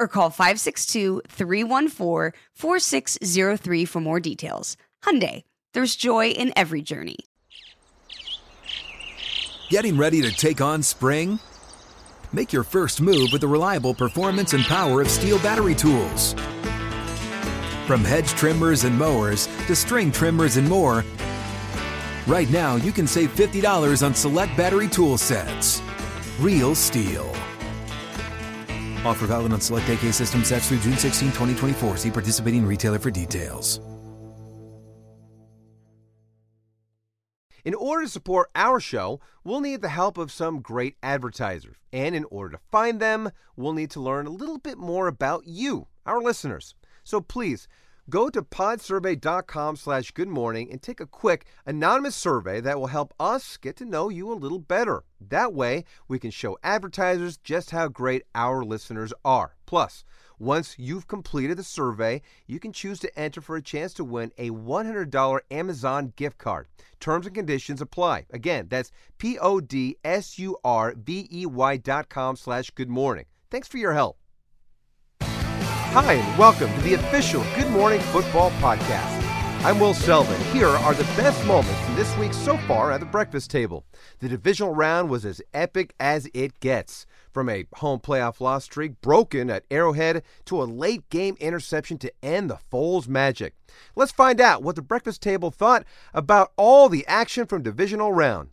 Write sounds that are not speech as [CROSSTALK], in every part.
or call 562-314-4603 for more details. Hyundai, there's joy in every journey. Getting ready to take on spring? Make your first move with the reliable performance and power of STIHL battery tools. From hedge trimmers and mowers to string trimmers and more, right now you can save $50 on select battery tool sets. Real STIHL. Offer valid on select AK system sets through June 16, 2024. See participating retailer for details. In order to support our show, we'll need the help of some great advertisers. And in order to find them, we'll need to learn a little bit more about you, our listeners. So please, go to podsurvey.com slash good morning and take a quick anonymous survey that will help us get to know you a little better. That way, we can show advertisers just how great our listeners are. Plus, once you've completed the survey, you can choose to enter for a chance to win a $100 Amazon gift card. Terms and conditions apply. Again, that's P-O-D-S-U-R-V-E-Y dot com slash good morning. Thanks for your help. Hi, and welcome to the official Good Morning Football Podcast. I'm Will Selva. Here are the best moments from this week so far at the breakfast table. The divisional round was as epic as it gets. From a home playoff loss streak broken at Arrowhead to a late game interception to end the Foles magic. Let's find out what the breakfast table thought about all the action from divisional round.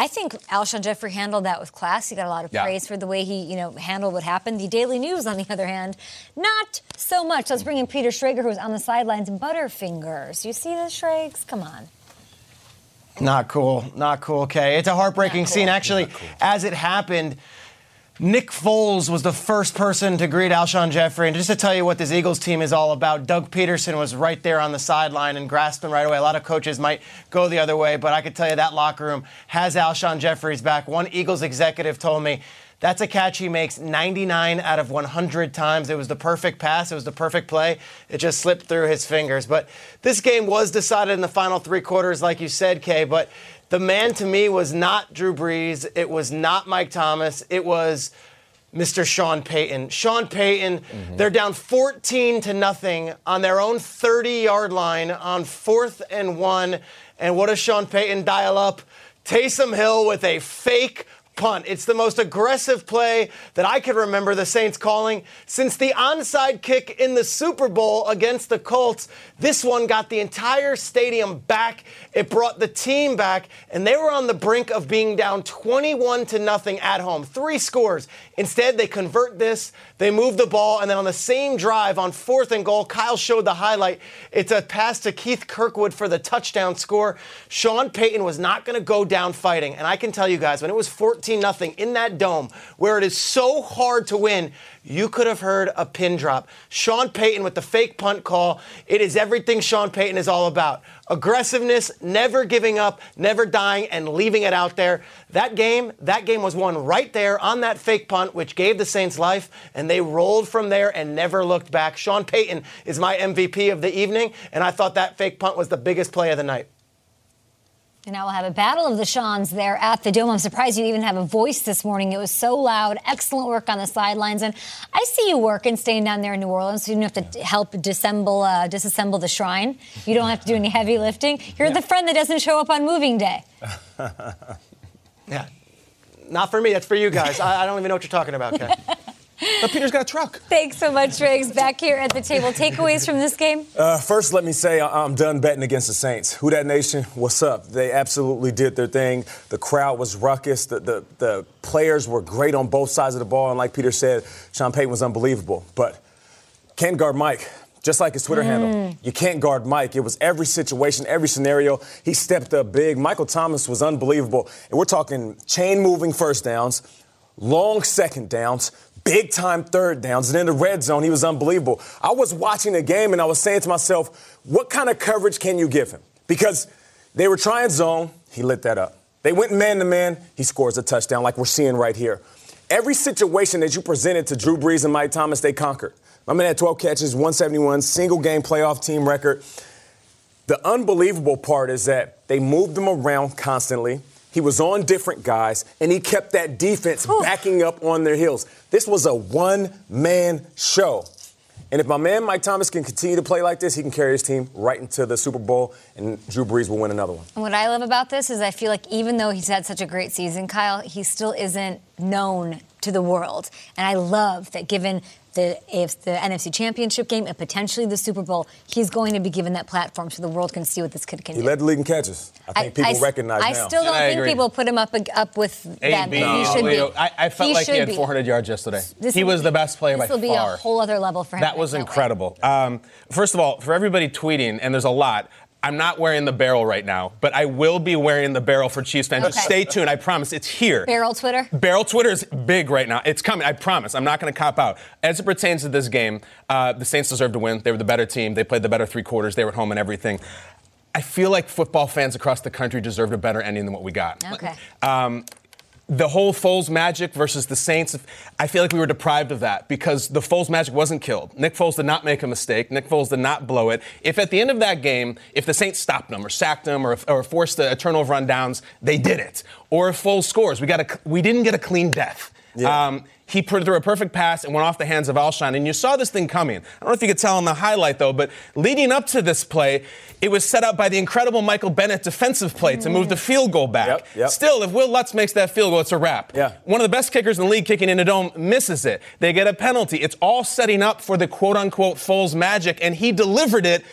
I think Alshon Jeffery handled that with class. He got a lot of Yeah. praise for the way he, you know, handled what happened. The Daily News, on the other hand, not so much. Let's bring in Peter Schrager, who's on the sidelines. Butterfingers. You see this, Schrags? Come on. Not cool. Not cool, okay? It's a heartbreaking cool. scene. Actually, as it happened, Nick Foles was the first person to greet Alshon Jeffery. And just to tell you what this Eagles team is all about, Doug Pederson was right there on the sideline and grasped him right away. A lot of coaches might go the other way, but I could tell you that locker room has Alshon Jeffery's back. One Eagles executive told me that's a catch he makes 99 out of 100 times. It was the perfect pass. It was the perfect play. It just slipped through his fingers. But this game was decided in the final three quarters, like you said, Kay. But the man to me was not Drew Brees. It was not Mike Thomas. It was Mr. Sean Payton. Sean Payton, they're down 14 to nothing on their own 30 yard line on fourth and one. And what does Sean Payton dial up? Taysom Hill with a fake punt. It's the most aggressive play that I can remember the Saints calling since the onside kick in the Super Bowl against the Colts. This one got the entire stadium back. It brought the team back, and they were on the brink of being down 21 to nothing at home. Three scores. Instead, they convert this, they move the ball, and then on the same drive on fourth and goal, Kyle showed the highlight. It's a pass to Keith Kirkwood for the touchdown score. Sean Payton was not going to go down fighting, and I can tell you guys, when it was 14 nothing in that dome, where it is so hard to win, you could have heard a pin drop. Sean Payton with the fake punt call. It is everything Sean Payton is all about. Aggressiveness, never giving up, never dying, and leaving it out there. That game, that game was won right there on that fake punt, which gave the Saints life, and they rolled from there and never looked back. Sean Payton is my MVP of the evening, and I thought that fake punt was the biggest play of the night. And now we'll have a battle of the Shawns there at the Dome. I'm surprised you even have a voice this morning. It was so loud. Excellent work on the sidelines. And I see you working, staying down there in New Orleans. So you don't have to help disassemble, uh, disassemble the shrine. You don't have to do any heavy lifting. You're the friend that doesn't show up on moving day. [LAUGHS] Yeah. Not for me. That's for you guys. I, I don't even know what you're talking about, Kay. [LAUGHS] But Peter's got a truck. Thanks so much, Riggs. Back here at the table. Takeaways from this game? Uh, first, let me say I- I'm done betting against the Saints. Who Dat Nation? What's up? They absolutely did their thing. The crowd was ruckus. The, the, the players were great on both sides of the ball. And like Peter said, Sean Payton was unbelievable. But can't guard Mike. Just like his Twitter handle. You can't guard Mike. It was every situation, every scenario. He stepped up big. Michael Thomas was unbelievable. And we're talking chain moving first downs, long second downs, big time third downs. And in the red zone, he was unbelievable. I was watching the game and I was saying to myself, what kind of coverage can you give him? Because they were trying zone, he lit that up. They went man to man, he scores a touchdown like we're seeing right here. Every situation that you presented to Drew Brees and Mike Thomas, they conquered. My man had 12 catches, 171, single game playoff team record. The unbelievable part is that they moved him around constantly. He was on different guys, and he kept that defense backing up on their heels. This was a one man show. And if my man Mike Thomas can continue to play like this, he can carry his team right into the Super Bowl, and Drew Brees will win another one. And what I love about this is I feel like even though he's had such a great season, Kyle, he still isn't known to the world. And I love that given the if the NFC Championship game and potentially the Super Bowl, he's going to be given that platform so the world can see what this kid can He do. led the league in catches. I think people s- recognize I now. still don't I think agree. people put him up up with them. but AB, he should Leo, be. I, I felt like he should had be. 400 yards yesterday. This he will- was the best player by This will be far. a whole other level for him. That was incredible. Um, first of all, for everybody tweeting, and there's a lot. I'm not wearing the barrel right now, but I will be wearing the barrel for Chiefs fans. Just Okay. stay tuned. I promise. It's here. Barrel Twitter. Barrel Twitter is big right now. It's coming. I promise. I'm not going to cop out. As it pertains to this game, uh, the Saints deserve to win. They were the better team. They played the better three quarters. They were at home and everything. I feel like football fans across the country deserved a better ending than what we got. Okay. Um, the whole Foles magic versus the Saints, I feel like we were deprived of that because the Foles magic wasn't killed. Nick Foles did not make a mistake. Nick Foles did not blow it. If at the end of that game, if the Saints stopped them or sacked them or, or forced a, turnover on downs, they did it. Or if Foles scores, we got a, we didn't get a clean death. Um, he put through a perfect pass and went off the hands of Alshon, and you saw this thing coming. I don't know if you could tell on the highlight though, but leading up to this play, it was set up by the incredible Michael Bennett defensive play to move the field goal back. Yep, yep. Still, if Will Lutz makes that field goal, it's a wrap. Yeah. One of the best kickers in the league kicking in a dome misses it. They get a penalty. It's all setting up for the quote unquote Foles magic, and he delivered it.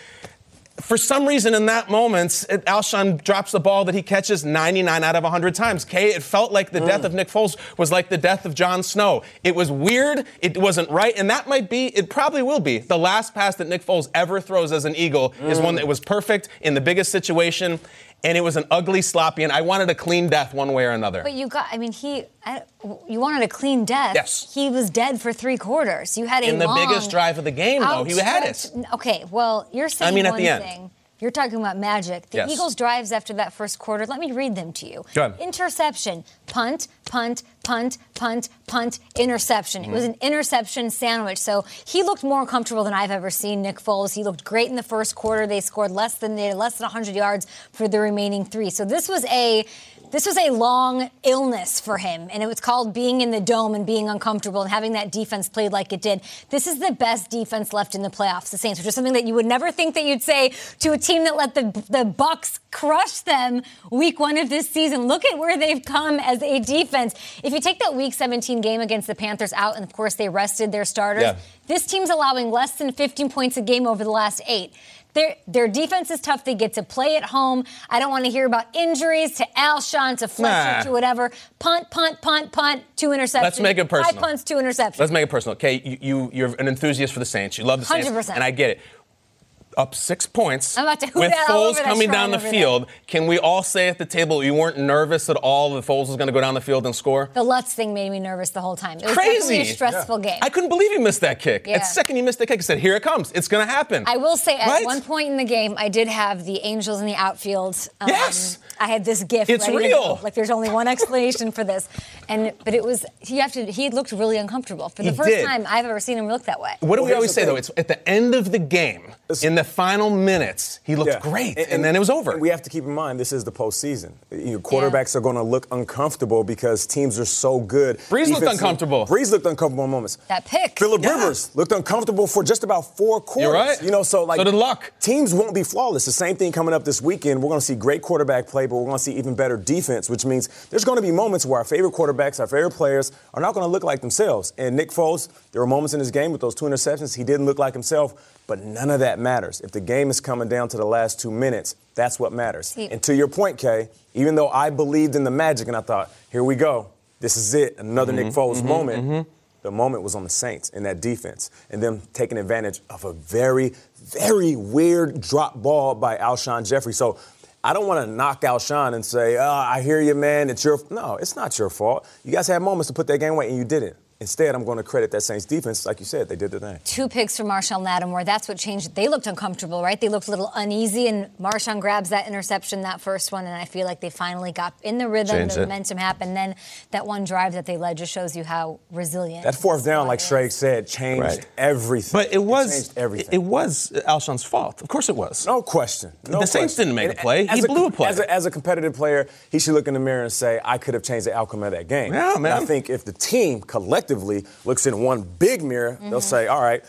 For some reason, in that moment, it- Alshon drops the ball that he catches 99 out of 100 times. Kay, it felt like the death of mm. Nick Foles was like the death of Jon Snow. It was weird. It wasn't right, and that might be. It probably will be the last pass that Nick Foles ever throws as an Eagle is one mm. that was perfect in the biggest situation, and it was an ugly, sloppy, and I wanted a clean death one way or another. But you got, I mean, he, I, you wanted a clean death. Yes. He was dead for three quarters. You had a in the long, biggest drive of the game, though, he had it. Okay, well, you're saying I mean, at the end. thing. You're talking about magic. The Yes. Eagles' drives after that first quarter, let me read them to you. Interception, punt, punt, punt, punt, punt, interception. It mm-hmm. was an interception sandwich. So he looked more comfortable than I've ever seen Nick Foles. He looked great in the first quarter. They scored less than they less than 100 yards for the remaining three. So this was a this was a long illness for him, and it was called being in the dome and being uncomfortable and having that defense played like it did. This is the best defense left in the playoffs, the Saints, which is something that you would never think that you'd say to a team that let the the Bucks crush them week one of this season. Look at where they've come as a defense. If you take that week 17 game against the Panthers out, and of course they rested their starters, Yeah. this team's allowing less than 15 points a game over the last eight. Their, their defense is tough. They get to play at home. I don't want to hear about injuries to Alshon, to Fletcher, Nah. to whatever. Punt, punt, punt, punt, two interceptions. Let's make it personal. Five punts, two interceptions. Let's make it personal. Okay, you, you you're an enthusiast for the Saints. You love the Saints, 100%. and I get it. Up six points I'm about to hoot [LAUGHS] with that Foles coming down the over there. field. Can we all say at the table you weren't nervous at all that Foles was going to go down the field and score? the Lutz thing made me nervous the whole time. It was Crazy. a stressful game. I couldn't believe he missed that kick. Yeah. At the second he missed the kick, I said, "Here it comes. It's going to happen." I will say, at Right? one point in the game, I did have the Angels in the outfield. Um, Yes. I had this gift. It's ready to real. go. Like, there's only one explanation for this, and but it was you have to. He looked really uncomfortable for the He first did. time I've ever seen him look that way. What do Well, we always the say though? It's at the end of the game, in the final minutes, he looked Yeah. great, and, then it was over. We have to keep in mind this is the postseason. You know, quarterbacks are going to look uncomfortable because teams are so good. Brees looked uncomfortable. Brees looked uncomfortable in moments. That pick. Philip Yeah. Rivers looked uncomfortable for just about four quarters. You're right. You know, so like So did Luck. teams won't be flawless. The same thing coming up this weekend. We're going to see great quarterback play, but we're going to see even better defense, which means there's going to be moments where our favorite quarterbacks, our favorite players, are not going to look like themselves. And Nick Foles, there were moments in his game with those two interceptions he didn't look like himself, but none of that matters. If the game is coming down to the last two minutes, that's what matters. See- And to your point, Kay, even though I believed in the magic and I thought, here we go, this is it, another Nick mm-hmm. Foles mm-hmm. moment. Mm-hmm. The moment was on the Saints in that defense and them taking advantage of a very, very weird drop ball by Alshon Jeffery. So I don't want to knock Alshon and say, oh, I hear you, man. It's your no, it's not your fault. You guys had moments to put that game away and you didn't. Instead, I'm going to credit that Saints defense. Like you said, they did the thing. Two picks from Marshon Lattimore. That's what changed. They looked uncomfortable, right? They looked a little uneasy, and Marshon grabs that interception, that first one, and I feel like they finally got in the rhythm. Changed the it. momentum happened. Then that one drive that they led just shows you how resilient. That fourth down, like squad. Shrek said, changed Right. everything. but it was changed everything. It was Alshon's fault. Of course it was. No question. No The Saints question. didn't make a play. as He blew a play. As a, as a competitive player, he should look in the mirror and say, I could have changed the outcome of that game. Yeah, And man. I think if the team collectively looks in one big mirror, they'll mm-hmm. say, all right,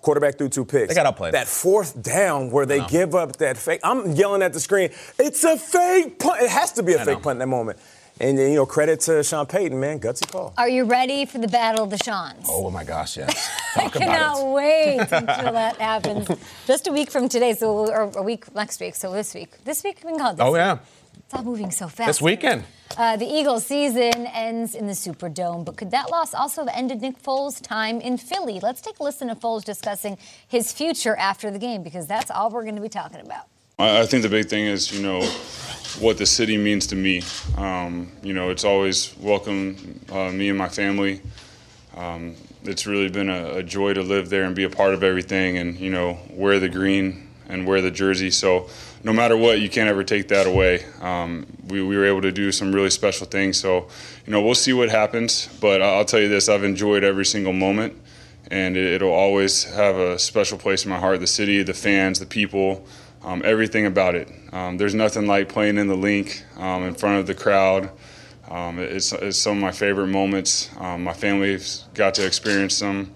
quarterback threw two picks. They got outplayed. That fourth down where they give up that fake, I'm yelling at the screen, it's a fake punt. It has to be a I fake know. punt in that moment. And, you know, credit to Sean Payton, man, gutsy call. Are you ready for the battle of the Shawns? Oh my gosh, yes. [LAUGHS] I Talk cannot it. wait [LAUGHS] until that happens. Just a week from today, so or a week next week. So this week, this week we can call it. This Oh yeah. It's all moving so fast. This weekend. Uh, the Eagles' season ends in the Superdome, but could that loss also have ended Nick Foles' time in Philly? Let's take a listen to Foles discussing his future after the game because that's all we're going to be talking about. I I think the big thing is, you know, what the city means to me. Um, you know, it's always welcomed uh, me and my family. Um, it's really been a, a joy to live there and be a part of everything and, you know, wear the green and wear the jersey. So no matter what, you can't ever take that away. Um, we, we were able to do some really special things. So, you know, we'll see what happens. But I'll tell you this I've enjoyed every single moment and it, it'll always have a special place in my heart. The city, the fans, the people, um, everything about it. Um, there's nothing like playing in the Linc um, in front of the crowd. Um, it's, it's some of my favorite moments. Um, my family's got to experience them.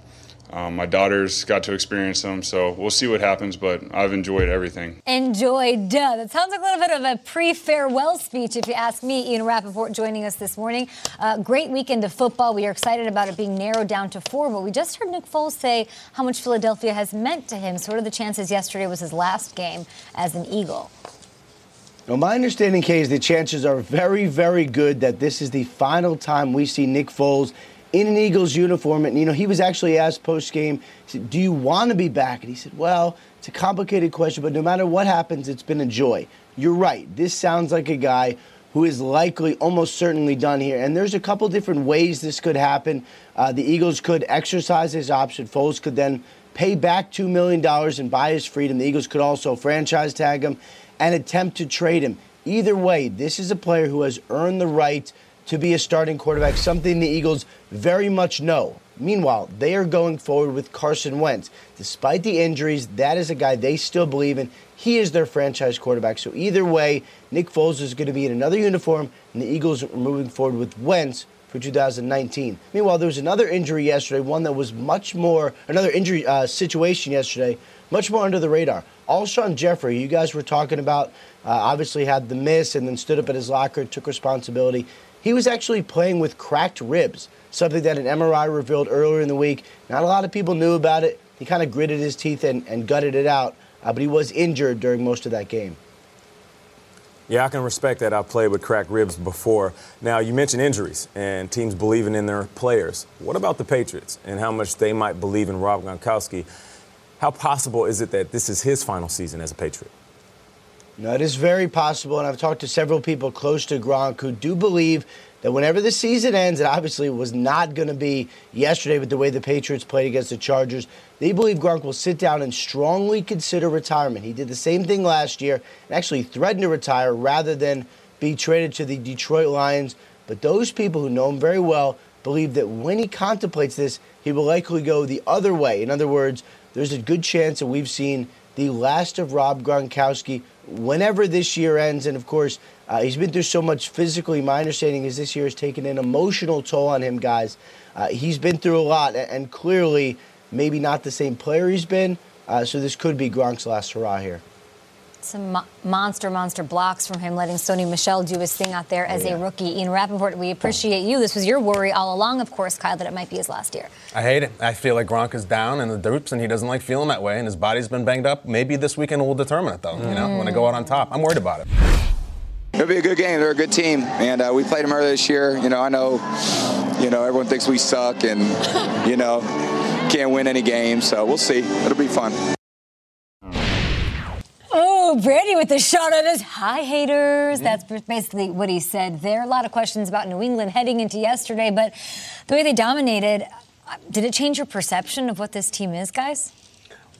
Um, my daughters got to experience them. So we'll see what happens, but I've enjoyed everything. Enjoyed. Duh. That sounds like a little bit of a pre-farewell speech, if you ask me. Ian Rapoport joining us this morning. Uh, great weekend of football. We are excited about it being narrowed down to four, but we just heard Nick Foles say how much Philadelphia has meant to him. So what are the chances yesterday was his last game as an Eagle? Well, my understanding, Kay, is the chances are very, very good that this is the final time we see Nick Foles in an Eagles uniform. And, you know, he was actually asked post game, Do you want to be back? And he said, Well, it's a complicated question, but no matter what happens, it's been a joy. You're right. This sounds like a guy who is likely, almost certainly done here. And there's a couple different ways this could happen. Uh, the Eagles could exercise his option. Foles could then pay back $2 million and buy his freedom. The Eagles could also franchise tag him and attempt to trade him. Either way, this is a player who has earned the right to be a starting quarterback, something the Eagles very much know. Meanwhile, they are going forward with Carson Wentz. Despite the injuries, that is a guy they still believe in. He is their franchise quarterback. So either way, Nick Foles is going to be in another uniform, and the Eagles are moving forward with Wentz for 2019. Meanwhile, there was another injury yesterday, one that was much more, another injury uh, situation yesterday, much more under the radar. Alshon Jeffery, you guys were talking about, uh, obviously had the miss and then stood up at his locker, took responsibility. He was actually playing with cracked ribs, something that an MRI revealed earlier in the week. Not a lot of people knew about it. He kind of gritted his teeth and, and gutted it out, uh, but he was injured during most of that game. Yeah, I can respect that. I've played with cracked ribs before. Now, you mentioned injuries and teams believing in their players. What about the Patriots and how much they might believe in Rob Gronkowski? How possible is it that this is his final season as a Patriot? No, it is very possible, and I've talked to several people close to Gronk who do believe that whenever the season ends, it obviously was not going to be yesterday with the way the Patriots played against the Chargers, they believe Gronk will sit down and strongly consider retirement. He did the same thing last year and actually threatened to retire rather than be traded to the Detroit Lions. But those people who know him very well believe that when he contemplates this, he will likely go the other way. In other words, there's a good chance that we've seen the last of Rob Gronkowski whenever this year ends. And of course, uh, he's been through so much physically. My understanding is this year has taken an emotional toll on him, guys. Uh, he's been through a lot, and clearly, maybe not the same player he's been. Uh, so this could be Gronk's last hurrah here. Some mo- monster, monster blocks from him, letting Sony Michel do his thing out there as Oh, yeah. a rookie. Ian Rapoport, we appreciate you. This was your worry all along, of course, Kyle, that it might be his last year. I hate it. I feel like Gronk is down in the dupes, and he doesn't like feeling that way, and his body's been banged up. Maybe this weekend will determine it, though. You know, when I go out on top, I'm worried about it. It'll be a good game. They're a good team, and uh, we played them earlier this year. You know, I know, you know, everyone thinks we suck, and you know, can't win any games. So we'll see. It'll be fun. Oh, Brady with the shot at his hi haters. That's basically what he said there. A lot of questions about New England heading into yesterday, but the way they dominated, uh, did it change your perception of what this team is, guys?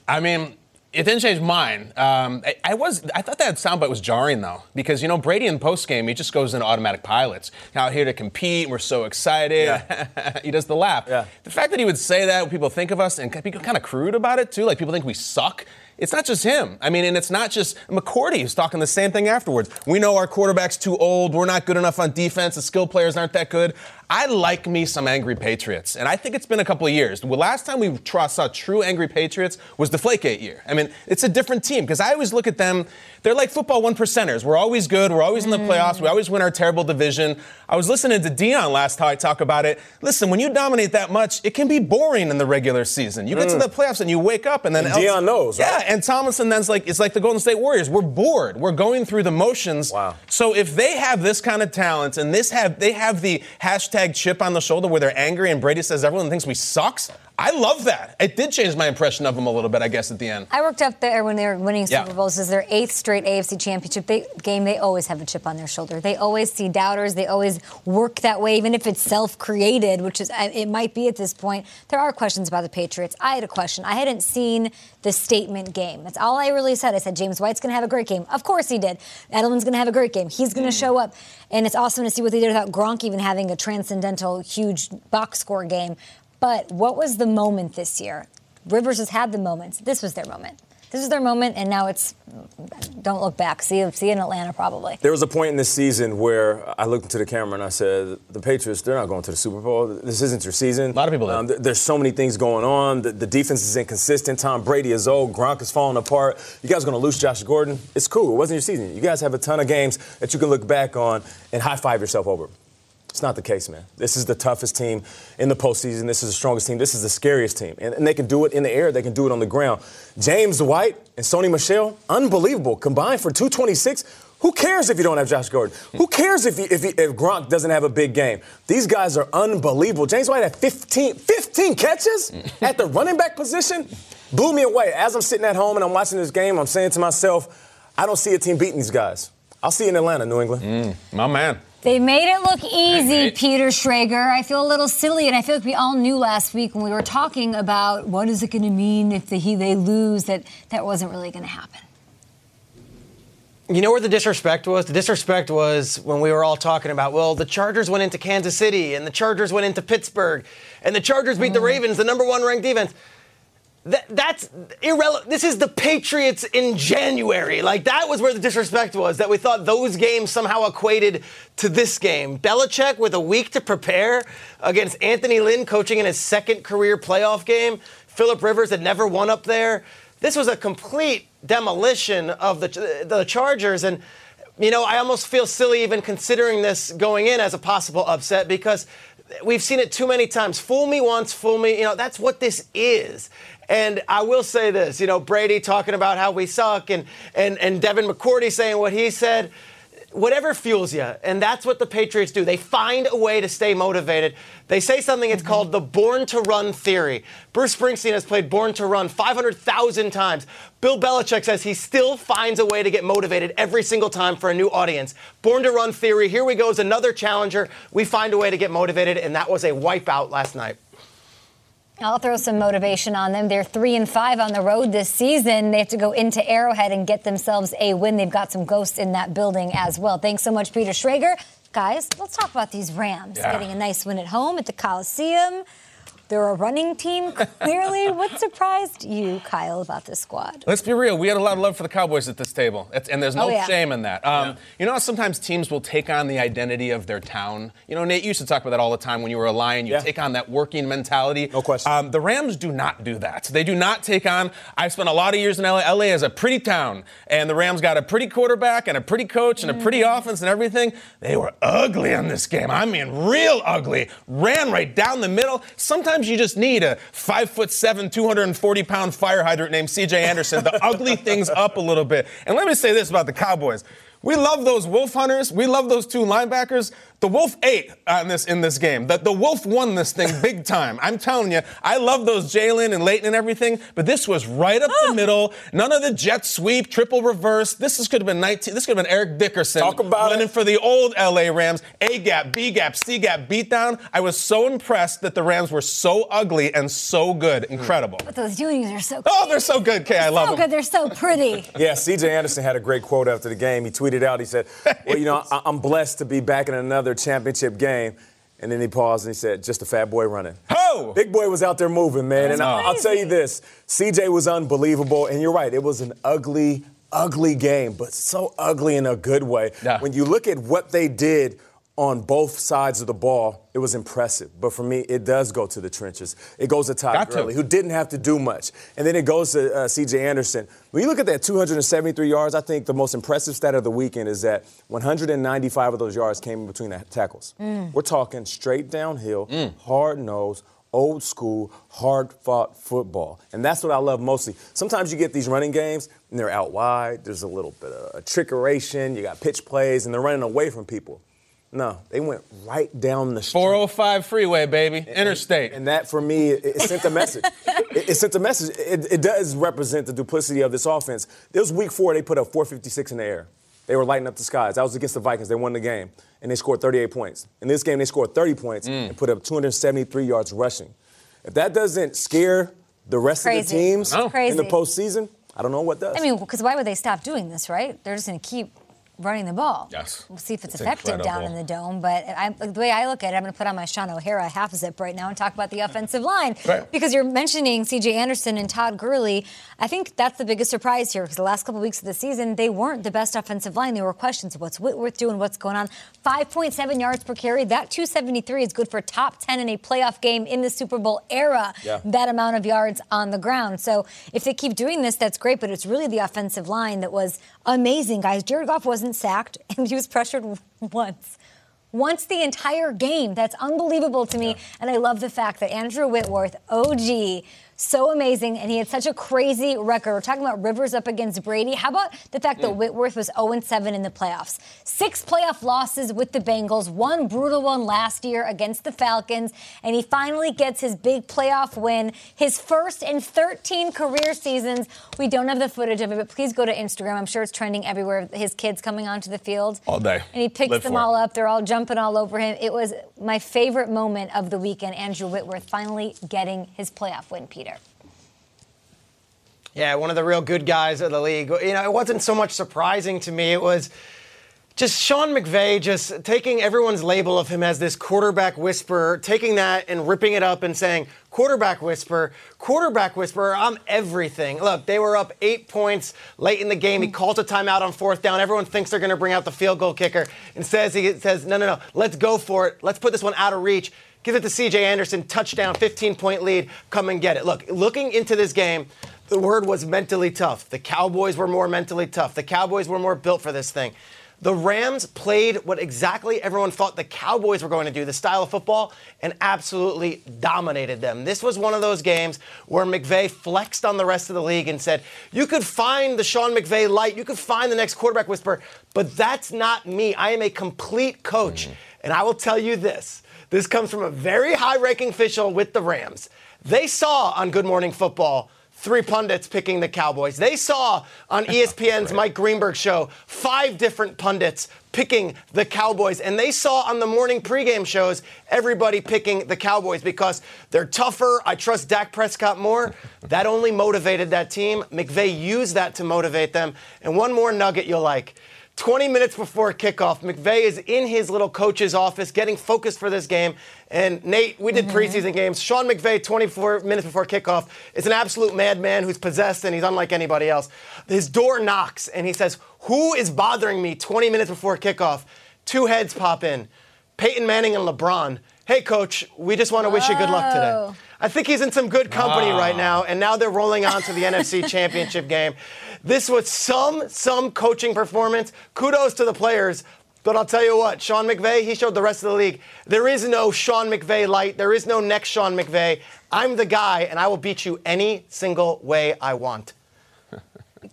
I mean, it didn't change mine. Um, I, I was, I thought that soundbite was jarring though, because you know Brady in post game he just goes into automatic pilots. Out here to compete, we're so excited. [LAUGHS] he does the laugh. Yeah. The fact that he would say that, when people think of us, and people kind of crude about it too, like people think we suck. It's not just him. I mean, and it's not just McCourty who's talking the same thing afterwards. We know our quarterback's too old. We're not good enough on defense. The skill players aren't that good. I like me some angry Patriots, and I think it's been a couple of years. The last time we saw true angry Patriots was the Flakegate year. I mean, it's a different team because I always look at them. They're like football one percenters. We're always good. We're always in the mm. playoffs. We always win our terrible division. I was listening to Deion last night talk about it. Listen, when you dominate that much, it can be boring in the regular season. You get to mm. the playoffs and you wake up, and then And Deion knows, Yeah, and Tomlinson then's like it's like the Golden State Warriors. We're bored. We're going through the motions. Wow. So if they have this kind of talent and this have they have the hashtag chip on the shoulder where they're angry and Brady says everyone thinks we sucks, I love that. It did change my impression of them a little bit, I guess, at the end. I worked up there when they were winning Yeah. Super Bowls. This is their eighth straight AFC Championship they, game. They always have a chip on their shoulder. They always see doubters. They always work that way, even if it's self-created, which is it might be at this point. There are questions about the Patriots. I had a question. I hadn't seen the statement game. That's all I really said. I said James White's going to have a great game. Of course he did. Edelman's going to have a great game. He's going to mm. show up, and it's awesome to see what they did without Gronk even having a transcendental, huge box score game. But what was the moment this year? Rivers has had the moments. This was their moment. This is their moment, and now it's don't look back. See, see you in Atlanta probably. There was a point in this season where I looked into the camera and I said, "The Patriots, they're not going to the Super Bowl. This isn't your season." A lot of people did. Um, th- there's so many things going on. The, the defense is inconsistent. Tom Brady is old. Gronk is falling apart. You guys are going to lose Josh Gordon. It's cool. It wasn't your season. You guys have a ton of games that you can look back on and high five yourself over. It's not the case, man. This is the toughest team in the postseason. This is the strongest team. This is the scariest team. And, and they can do it in the air. They can do it on the ground. James White and Sony Michel, unbelievable. Combined for 226. Who cares if you don't have Josh Gordon? Who cares if, he, if, he, if Gronk doesn't have a big game? These guys are unbelievable. James White had 15, 15 catches [LAUGHS] at the running back position. Blew me away. As I'm sitting at home and I'm watching this game, I'm saying to myself, I don't see a team beating these guys. I'll see you in Atlanta, New England. Mm, my man. They made it look easy, Hey. Peter Schrager. I feel a little silly, and I feel like we all knew last week when we were talking about what is it going to mean if the, he, they lose that that wasn't really going to happen. You know where the disrespect was? The disrespect was when we were all talking about, well, the Chargers went into Kansas City and the Chargers went into Pittsburgh and the Chargers beat the mm. Ravens, the number one ranked defense. That, that's irrelevant. This is the Patriots in January. Like, that was where the disrespect was, that we thought those games somehow equated to this game. Belichick with a week to prepare against Anthony Lynn coaching in his second career playoff game. Philip Rivers had never won up there. This was a complete demolition of the, the Chargers. And, you know, I almost feel silly even considering this going in as a possible upset because we've seen it too many times. Fool me once, fool me. You know, that's what this is. And I will say this, you know, Brady talking about how we suck and, and, and Devin McCourty saying what he said. Whatever fuels you, and that's what the Patriots do. They find a way to stay motivated. They say something, it's mm-hmm. called the born to run theory. Bruce Springsteen has played Born to Run 500,000 times. Bill Belichick says he still finds a way to get motivated every single time for a new audience. Born to Run theory, here we go, is another challenger. We find a way to get motivated, and that was a wipeout last night. I'll throw some motivation on them. They're three and five on the road this season. They have to go into Arrowhead and get themselves a win. They've got some ghosts in that building as well. Thanks so much, Peter Schrager. Guys, let's talk about these Rams Yeah. getting a nice win at home at the Coliseum. They're a running team, clearly. [LAUGHS] what surprised you, Kyle, about this squad? Let's be real. We had a lot of love for the Cowboys at this table, it's, and there's no Oh, yeah. shame in that. Um, You know how sometimes teams will take on the identity of their town? You know, Nate, you used to talk about that all the time when you were a Lion. You Yeah. take on that working mentality. No question. Um, the Rams do not do that. They do not take on. I've spent a lot of years in LA. LA is a pretty town, and the Rams got a pretty quarterback and a pretty coach and a pretty offense and everything. They were ugly in this game. I mean, real ugly. Ran right down the middle. Sometimes you just need a five foot seven, 240 pound fire hydrant named CJ Anderson to ugly things up a little bit. And let me say this about the Cowboys. We love those wolf hunters. We love those two linebackers. The wolf ate on uh, this in this game. The, the wolf won this thing [LAUGHS] big time. I'm telling you, I love those Jaylon and Leighton and everything, but this was right up the middle. None of the jet sweep, triple reverse. This is, could have been 19. This could have been Eric Dickerson. Talk about running it. for the old LA Rams. A gap, B gap, C gap, beatdown. I was so impressed that the Rams were so ugly and so good. Hmm. Incredible. But those unis are so Oh, they're so good, Kay. I love so them. good. They're so pretty. [LAUGHS] Yeah, CJ Anderson had a great quote after the game. He tweeted out, he said, Well, you know, I- I'm blessed to be back in another championship game. And then he paused and he said, Just a fat boy running. Ho! Big boy was out there moving, man. And I- I'll tell you this CJ was unbelievable. And you're right, it was an ugly, ugly game, but so ugly in a good way. Yeah. When you look at what they did on both sides of the ball, it was impressive. But for me, it does go to the trenches. It goes to Todd Got to. Gurley, who didn't have to do much. And then it goes to uh, C.J. Anderson. When you look at that 273 yards, I think the most impressive stat of the weekend is that 195 of those yards came in between the tackles. We're talking straight downhill, hard nose, old school, hard fought football. And that's what I love mostly. Sometimes you get these running games and they're out wide. There's a little bit of a trickeration. You got pitch plays and they're running away from people. No, they went right down the street. 405 freeway, baby. Interstate. And that, for me, it, it sent a message. [LAUGHS] it, it sent a message. It, it does represent the duplicity of this offense. It was week four, they put up 456 in the air. They were lighting up the skies. That was against the Vikings. They won the game, and they scored 38 points. In this game, they scored 30 points mm. and put up 273 yards rushing. If that doesn't scare the rest of the teams in the Crazy. postseason, I don't know what does. I mean, because why would they stop doing this, right? They're just going to keep running the ball. Yes. We'll see if it's, It's effective down in the dome. But I, the way I look at it, I'm going to put on my Shaun O'Hara half zip right now and talk about the offensive line. Right. Because you're mentioning C.J. Anderson and Todd Gurley. I think that's the biggest surprise here because the last couple weeks of the season, they weren't the best offensive line. There were questions of what's Whitworth doing, what's going on. 5.7 yards per carry. That 273 is good for top 10 in a playoff game in the Super Bowl era. Yeah. That amount of yards on the ground. So if they keep doing this, that's great. But it's really the offensive line that was amazing, guys. Jared Goff wasn't sacked, [LAUGHS] and he was pressured once. Once the entire game. That's unbelievable to me. And I love the fact that Andrew Whitworth, OG, so amazing, and he had such a crazy record. We're talking about Rivers up against Brady. How about the fact that mm. Whitworth was 0 7 in the playoffs? Six playoff losses with the Bengals, one brutal one last year against the Falcons, and he finally gets his big playoff win, his first in 13 career seasons. We don't have the footage of it, but please go to Instagram. I'm sure it's trending everywhere. His kids coming onto the field. All day. And he picks Live them for it. all up. They're all jumping all over him. It was my favorite moment of the weekend. Andrew Whitworth finally getting his playoff win, Peter. Yeah, one of the real good guys of the league. You know, it wasn't so much surprising to me. It was just Sean McVay just taking everyone's label of him as this quarterback whisperer, taking that and ripping it up and saying, quarterback whisperer, quarterback whisperer, I'm everything. Look, they were up eight points late in the game. He hmm. calls a timeout on fourth down. Everyone thinks they're going to bring out the field goal kicker and says, he says, no, no, no, let's go for it. Let's put this one out of reach. Give it to CJ Anderson, touchdown, 15 point lead, come and get it. Look, looking into this game, the word was mentally tough. The Cowboys were more mentally tough. The Cowboys were more built for this thing. The Rams played what exactly everyone thought the Cowboys were going to do, the style of football, and absolutely dominated them. This was one of those games where McVay flexed on the rest of the league and said, You could find the Sean McVay light, you could find the next quarterback whisper, but that's not me. I am a complete coach. Mm. And I will tell you this this comes from a very high ranking official with the Rams. They saw on Good Morning Football three pundits picking the Cowboys. They saw on [LAUGHS] ESPN's Mike Greenberg show five different pundits picking the Cowboys. And they saw on the morning pregame shows everybody picking the Cowboys because they're tougher. I trust Dak Prescott more. That only motivated that team. McVay used that to motivate them. And one more nugget you'll like. 20 minutes before kickoff, McVay is in his little coach's office getting focused for this game. And Nate, we did mm-hmm. preseason games. Sean McVay, 24 minutes before kickoff, is an absolute madman who's possessed and he's unlike anybody else. His door knocks and he says, Who is bothering me 20 minutes before kickoff? Two heads pop in Peyton Manning and LeBron. Hey, coach, we just want to wish you good luck Oh. today. I think he's in some good company ah. right now, and now they're rolling on to the [LAUGHS] NFC Championship game. This was some some coaching performance. Kudos to the players. But I'll tell you what, Sean McVay, he showed the rest of the league. There is no Sean McVay light. There is no next Sean McVay. I'm the guy, and I will beat you any single way I want. [LAUGHS]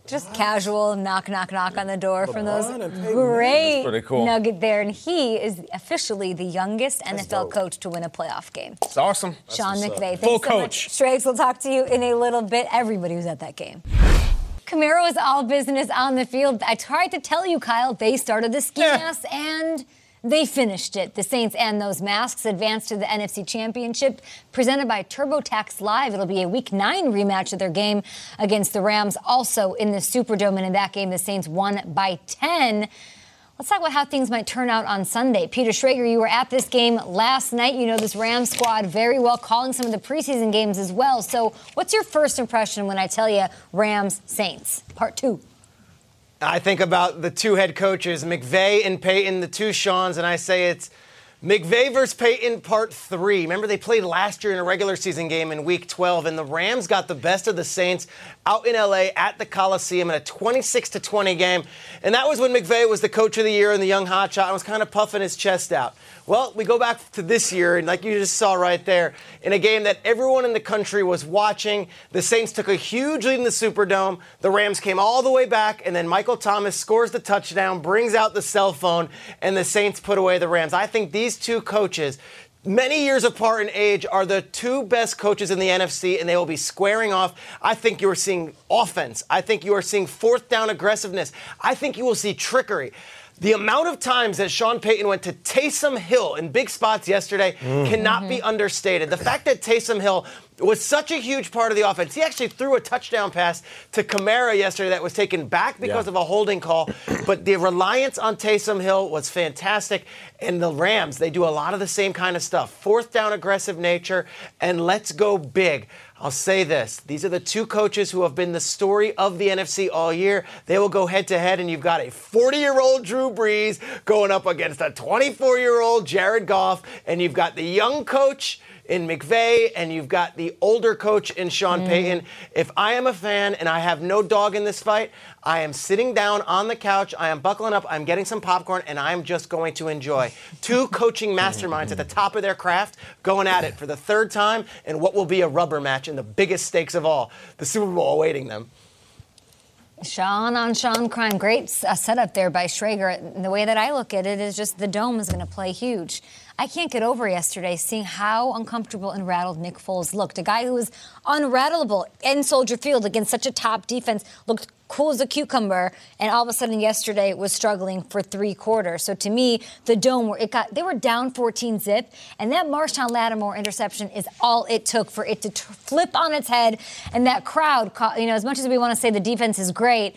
Just casual knock, knock, knock on the door from those LeBron and great pretty cool. nugget there. And he is officially the youngest NFL coach to win a playoff game. It's awesome. Sean McVay. Thanks Full so coach. much. Schrags, we'll talk to you in a little bit. Everybody was at that game. Kamara is all business on the field. I tried to tell you, Kyle, they started the ski Yeah. mask and they finished it. The Saints and those masks advanced to the NFC Championship, presented by TurboTax Live. It'll be a Week Nine rematch of their game against the Rams, also in the Superdome. And in that game, the Saints won by 10. Let's talk about how things might turn out on Sunday. Peter Schrager, you were at this game last night. You know this Rams squad very well, calling some of the preseason games as well. So, what's your first impression when I tell you Rams Saints, part two? I think about the two head coaches, McVay and Payton, the two Seans, and I say it's McVay versus Payton part three. Remember, they played last year in a regular season game in week 12, and the Rams got the best of the Saints out in LA at the Coliseum in a 26 to 20 game. And that was when McVay was the coach of the year and the young hotshot and was kind of puffing his chest out. Well, we go back to this year, and like you just saw right there, in a game that everyone in the country was watching, the Saints took a huge lead in the Superdome. The Rams came all the way back, and then Michael Thomas scores the touchdown, brings out the cell phone, and the Saints put away the Rams. I think these two coaches, many years apart in age, are the two best coaches in the NFC, and they will be squaring off. I think you are seeing offense. I think you are seeing fourth down aggressiveness. I think you will see trickery. The amount of times that Sean Payton went to Taysom Hill in big spots yesterday mm-hmm. cannot be mm-hmm. understated. The fact that Taysom Hill was such a huge part of the offense. He actually threw a touchdown pass to Kamara yesterday that was taken back because Yeah. of a holding call. But the reliance on Taysom Hill was fantastic. And the Rams, they do a lot of the same kind of stuff. Fourth down aggressive nature, and let's go big. I'll say this. These are the two coaches who have been the story of the NFC all year. They will go head to head, and you've got a 40 year old Drew Brees going up against a 24 year old Jared Goff, and you've got the young coach in McVay, and you've got the older coach in Sean Payton. If I am a fan and I have no dog in this fight, I am sitting down on the couch, I am buckling up, I'm getting some popcorn, and I'm just going to enjoy. Two [LAUGHS] coaching masterminds at the top of their craft going at it for the third time in what will be a rubber match in the biggest stakes of all the Super Bowl awaiting them. Sean on Sean crime. Great uh, setup there by Schrager. The way that I look at it is just the dome is going to play huge. I can't get over yesterday seeing how uncomfortable and rattled Nick Foles looked. A guy who was unrattleable in Soldier Field against such a top defense looked cool as a cucumber, and all of a sudden yesterday was struggling for three quarters. So to me, the dome where it got they were down 14 zip, and that Marshon Lattimore interception is all it took for it to t- flip on its head, and that crowd, ca- you know, as much as we want to say the defense is great.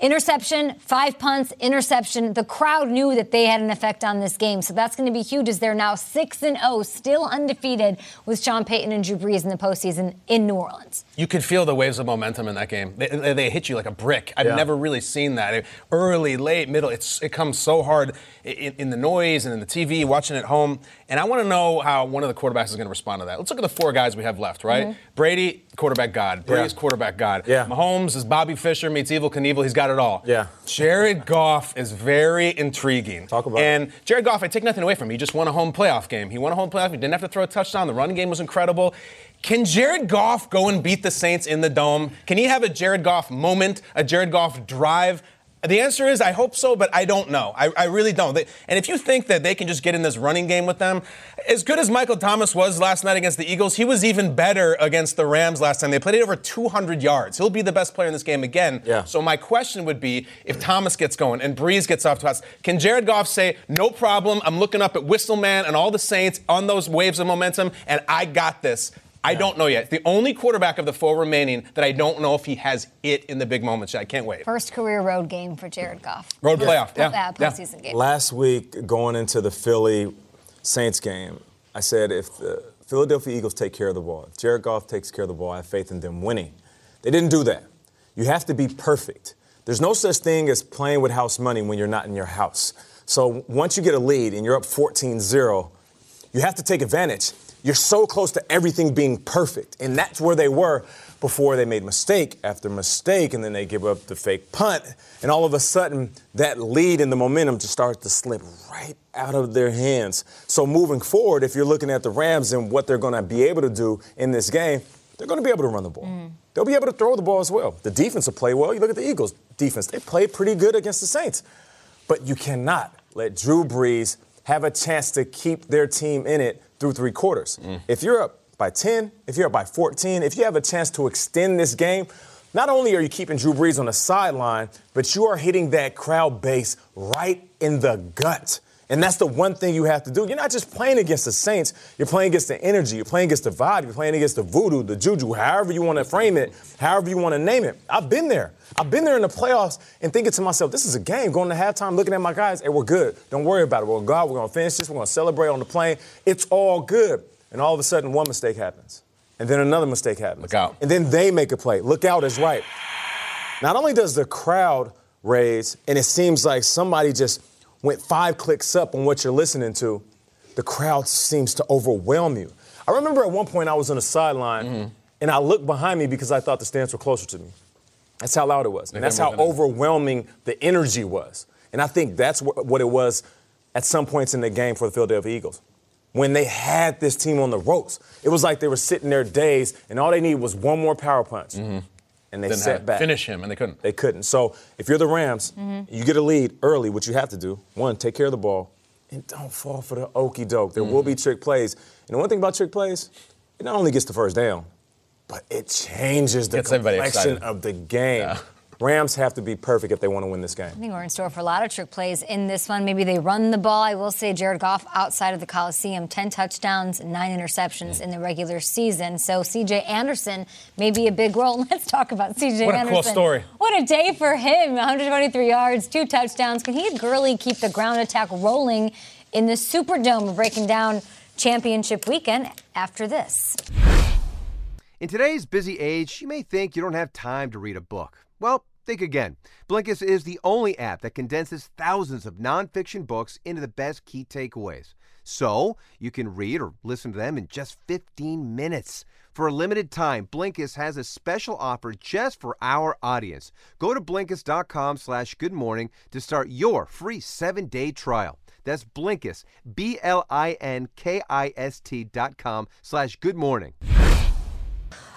Interception, five punts, interception. The crowd knew that they had an effect on this game, so that's going to be huge. As they're now six and zero, still undefeated with Sean Payton and Drew Brees in the postseason in New Orleans. You could feel the waves of momentum in that game. They, they, they hit you like a brick. I've Yeah. never really seen that. Early, late, middle. It's it comes so hard in, in the noise and in the TV, watching at home. And I want to know how one of the quarterbacks is going to respond to that. Let's look at the four guys we have left, right? Mm-hmm. Brady, quarterback god. Brady's Yeah. quarterback god. Yeah. Mahomes is Bobby Fischer meets Evel Knievel. He's got it all. Yeah. Jared Goff is very intriguing. Talk about it. and Jared Goff, I take nothing away from him. He just won a home playoff game. He won a home playoff. He didn't have to throw a touchdown. The run game was incredible. Can Jared Goff go and beat the Saints in the dome? Can he have a Jared Goff moment, a Jared Goff drive? The answer is I hope so, but I don't know. I, I really don't. They, and if you think that they can just get in this running game with them, as good as Michael Thomas was last night against the Eagles, he was even better against the Rams last time. They played it over 200 yards. He'll be the best player in this game again. Yeah. So my question would be, if Thomas gets going and Brees gets off to us, can Jared Goff say, "No problem. I'm looking up at Whistleman and all the Saints on those waves of momentum, and I got this." I don't know yet. The only quarterback of the four remaining that I don't know if he has it in the big moments. I can't wait. First career road game for Jared Goff. Road playoff. Yeah. Uh, postseason game. Last week, going into the Philly Saints game, I said if the Philadelphia Eagles take care of the ball, if Jared Goff takes care of the ball, I have faith in them winning. They didn't do that. You have to be perfect. There's no such thing as playing with house money when you're not in your house. So once you get a lead and you're up 14 0, you have to take advantage. You're so close to everything being perfect. And that's where they were before they made mistake after mistake, and then they give up the fake punt. And all of a sudden, that lead and the momentum just starts to slip right out of their hands. So moving forward, if you're looking at the Rams and what they're going to be able to do in this game, they're going to be able to run the ball. Mm. They'll be able to throw the ball as well. The defense will play well. You look at the Eagles defense, they played pretty good against the Saints. But you cannot let Drew Brees have a chance to keep their team in it through three quarters. Mm. If you're up by 10, if you're up by 14, if you have a chance to extend this game, not only are you keeping Drew Brees on the sideline, but you are hitting that crowd base right in the gut. And that's the one thing you have to do. You're not just playing against the Saints, you're playing against the energy, you're playing against the vibe, you're playing against the voodoo, the juju, however you want to frame it, however you want to name it. I've been there. I've been there in the playoffs and thinking to myself, this is a game. Going to halftime, looking at my guys, hey, we're good. Don't worry about it. We're God, we're going to finish this, we're going to celebrate on the plane. It's all good. And all of a sudden, one mistake happens. And then another mistake happens. Look out. And then they make a play. Look out is right. Not only does the crowd raise, and it seems like somebody just went five clicks up on what you're listening to, the crowd seems to overwhelm you. I remember at one point I was on the sideline Mm-hmm. and I looked behind me because I thought the stands were closer to me. That's how loud it was. And that's how more than that. overwhelming the energy was. And I think that's wh- what it was at some points in the game for the Philadelphia Eagles. When they had this team on the ropes, it was like they were sitting there dazed, and all they needed was one more power punch. And they sat back. finish him, and they couldn't. They couldn't. So if you're the Rams, you get a lead early, what you have to do, one, take care of the ball, and don't fall for the okey doke. There will be mm-hmm. trick plays. And the one thing about trick plays, it not only gets the first down, but it changes the complexion of the game. Rams have to be perfect if they want to win this game. I think we're in store for a lot of trick plays in this one. Maybe they run the ball. I will say Jared Goff outside of the Coliseum, 10 touchdowns, nine interceptions in the regular season. So CJ Anderson may be a big role. [LAUGHS] Let's talk about CJ What a Anderson. cool story. What a day for him. 123 yards, two touchdowns. Can he and Gurley keep the ground attack rolling in the Superdome? We're breaking down championship weekend after this. In today's busy age, you may think you don't have time to read a book. Well, think again. Blinkist is the only app that condenses thousands of nonfiction books into the best key takeaways. So you can read or listen to them in just 15 minutes. For a limited time, Blinkist has a special offer just for our audience. Go to Blinkist.com slash good morning to start your free seven-day trial. That's Blinkist, B-L-I-N-K-I-S-T dot com slash good morning.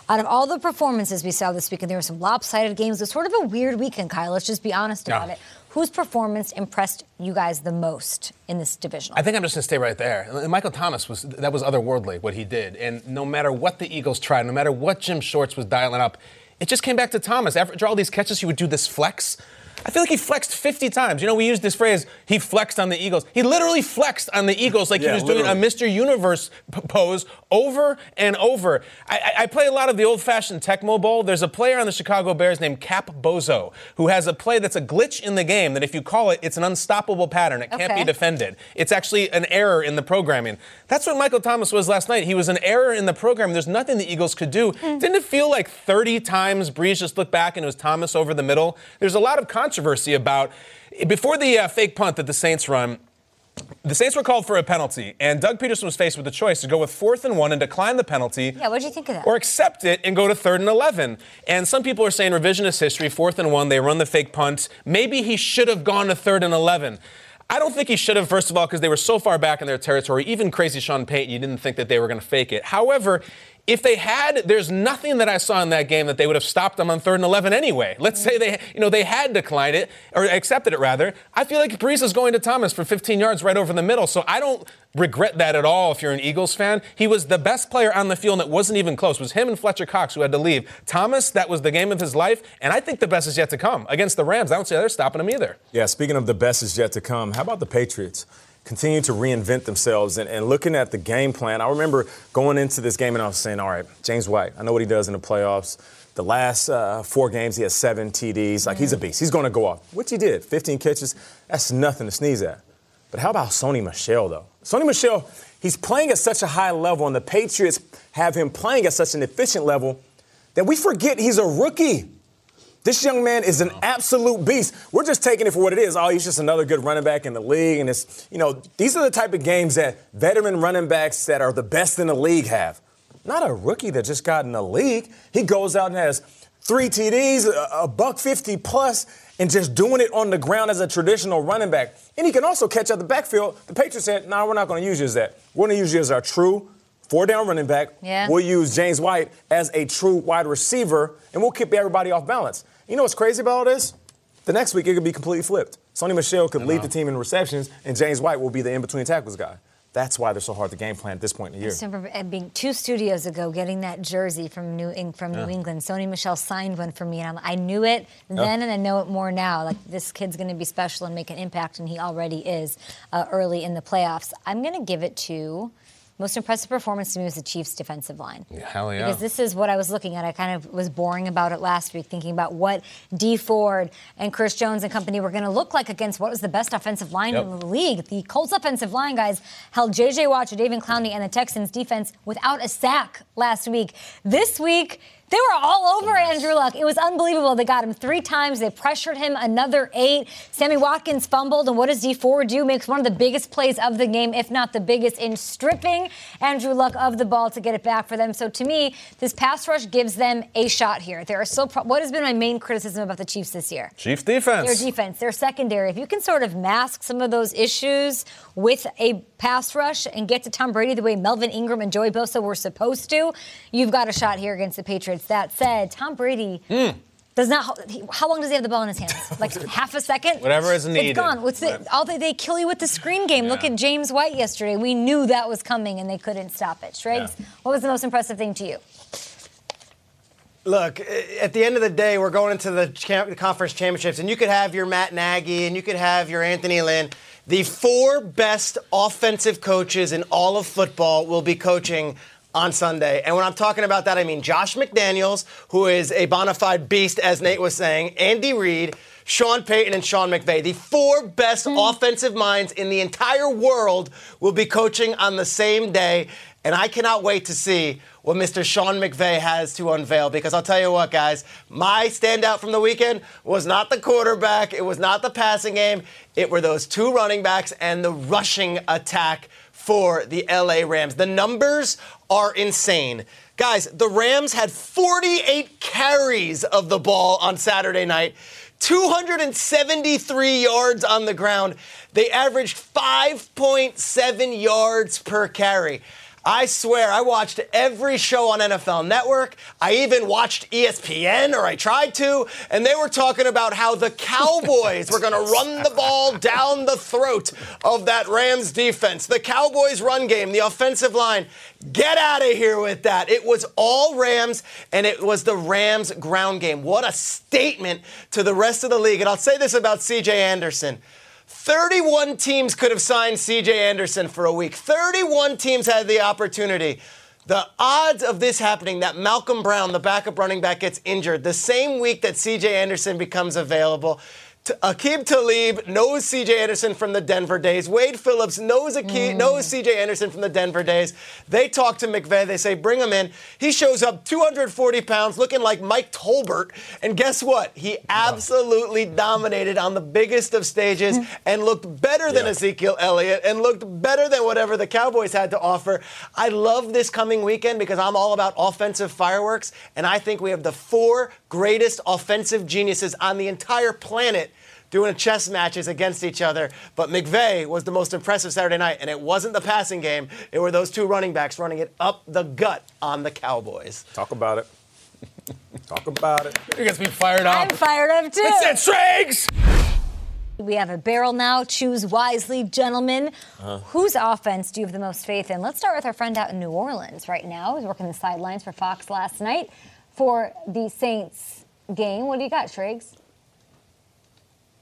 Out of all the performances we saw this weekend, there were some lopsided games. It was sort of a weird weekend, Kyle. Let's just be honest about Yeah. it. Whose performance impressed you guys the most in this division? I think I'm just going to stay right there. And Michael Thomas was that was otherworldly what he did, and no matter what the Eagles tried, no matter what Jim Schwartz was dialing up, it just came back to Thomas. After all these catches, he would do this flex. I feel like he flexed 50 times. You know, we used this phrase, he flexed on the Eagles. He literally flexed on the Eagles like Yeah, he was doing a. Mr. Universe p- pose over and over. I, I- I play a lot of the old fashioned Tecmo Bowl. There's a player on the Chicago Bears named Cap Bozo who has a play that's a glitch in the game that if you call it, it's an unstoppable pattern. It can't Okay. be defended. It's actually an error in the programming. That's what Michael Thomas was last night. He was an error in the program. There's nothing the Eagles could do. Mm. Didn't it feel like 30 times Brees just looked back and it was Thomas over the middle? There's a lot of controversy about before the uh, fake punt that the Saints run. The Saints were called for a penalty, and Doug Pederson was faced with the choice to go with fourth and one and decline the penalty. Yeah, what did you think of that? Or accept it and go to third and 11. And some people are saying revisionist history, fourth and one, they run the fake punt. Maybe he should have gone to third and 11. I don't think he should have, first of all, because they were so far back in their territory. Even crazy Sean Payton, you didn't think that they were going to fake it. However, if they had, there's nothing that I saw in that game that they would have stopped them on third and 11 anyway. Let's say they, you know, they had declined it, or accepted it rather. I feel like Brees is going to Thomas for 15 yards right over the middle. So I don't regret that at all if you're an Eagles fan. He was the best player on the field, and it wasn't even close. It was him and Fletcher Cox who had to leave. Thomas, that was the game of his life, and I think the best is yet to come. Against the Rams, I don't see they're stopping him either. Yeah, speaking of the best is yet to come, how about the Patriots? Continue to reinvent themselves and, and looking at the game plan. I remember going into this game and I was saying, all right, James White, I know what he does in the playoffs. The last uh, four games, he has seven TDs. Like, he's a beast. He's going to go off, which he did. 15 catches. That's nothing to sneeze at. But how about Sony Michel, though? Sony Michel, he's playing at such a high level, and the Patriots have him playing at such an efficient level that we forget he's a rookie. This young man is an oh. absolute beast. We're just taking it for what it is. Oh, he's just another good running back in the league. And it's, you know, these are the type of games that veteran running backs that are the best in the league have. Not a rookie that just got in the league. He goes out and has three TDs, a, a buck 50 plus, and just doing it on the ground as a traditional running back. And he can also catch out the backfield. The Patriots said, no, nah, we're not going to use you as that. We're going to use you as our true four down running back. Yeah. We'll use James White as a true wide receiver, and we'll keep everybody off balance. You know what's crazy about all this? The next week it could be completely flipped. Sony Michel could lead the team in receptions, and James White will be the in-between tackles guy. That's why they're so hard to game plan at this point in the I year. just remember being two studios ago, getting that jersey from New Eng- from New England. Sony Michel signed one for me, and I'm, I knew it then, and I know it more now. Like this kid's going to be special and make an impact, and he already is uh, early in the playoffs. I'm going to give it to most impressive performance to me was the Chiefs' defensive line. Hell yeah. Because this is what I was looking at. I kind of was boring about it last week, thinking about what Dee Ford and Chris Jones and company were going to look like against what was the best offensive line Yep. in the league. The Colts offensive line guys held J.J. Watt, David Clowney, and the Texans defense without a sack last week. This week, they were all over Andrew Luck. It was unbelievable. They got him three times. They pressured him another eight. Sammy Watkins fumbled, and what does Dee Ford do? Makes one of the biggest plays of the game, if not the biggest, in stripping Andrew Luck of the ball to get it back for them. So to me, this pass rush gives them a shot here. There are still pro- what has been my main criticism about the Chiefs this year? Chiefs defense. Their defense. defense, their secondary. If you can sort of mask some of those issues with a pass rush and get to Tom Brady the way Melvin Ingram and Joey Bosa were supposed to, you've got a shot here against the Patriots. That said, Tom Brady. Hmm. Does not. How long does he have the ball in his hands? [LAUGHS] Like half a second. Whatever is needed. It's gone. What's the? All they, they kill you with the screen game. Look at James White yesterday. We knew that was coming, and they couldn't stop it. Schrags, what was the most impressive thing to you? Look, at the end of the day, we're going into the conference championships, and you could have your Matt Nagy and you could have your Anthony Lynn. The four best offensive coaches in all of football will be coaching on Sunday. And when I'm talking about that, I mean Josh McDaniels, who is a bona fide beast, as Nate was saying, Andy Reid, Sean Payton, and Sean McVay. The four best hmm. offensive minds in the entire world will be coaching on the same day. And I cannot wait to see what Mr. Sean McVay has to unveil because I'll tell you what, guys, my standout from the weekend was not the quarterback, it was not the passing game, it were those two running backs and the rushing attack for the LA Rams. The numbers are insane. Guys, the Rams had 48 carries of the ball on Saturday night. 273 yards on the ground. They averaged 5.7 yards per carry. I swear, I watched every show on NFL Network. I even watched ESPN, or I tried to, and they were talking about how the Cowboys were going to run the ball down the throat of that Rams defense. The Cowboys' run game, the offensive line. Get out of here with that. It was all Rams, and it was the Rams' ground game. What a statement to the rest of the league. And I'll say this about CJ Anderson. 31 teams could have signed CJ Anderson for a week. 31 teams had the opportunity. The odds of this happening, that Malcolm Brown, the backup running back, gets injured the same week that CJ Anderson becomes available. Aqib Talib knows CJ Anderson from the Denver days. Wade Phillips knows Aqib, knows hmm. CJ Anderson from the Denver days. They talk to McVay. They say, bring him in. He shows up 240 pounds, looking like Mike Tolbert. And guess what? He absolutely dominated on the biggest of stages hmm. and looked better than Ezekiel Elliott and looked better than whatever the Cowboys had to offer. I love this coming weekend because I'm all about offensive fireworks. And I think we have the four greatest offensive geniuses on the entire planet doing chess matches against each other. But McVay was the most impressive Saturday night, and it wasn't the passing game. It were those two running backs running it up the gut on the Cowboys. Talk about it. [LAUGHS] Talk about it. You guys be fired up. I'm fired up too. It's that Schrags! We have a barrel now. Choose wisely, gentlemen. Uh-huh. Whose offense do you have the most faith in? Let's start with our friend out in New Orleans right now. He's working the sidelines for Fox last night for the Saints game. What do you got, Triggs?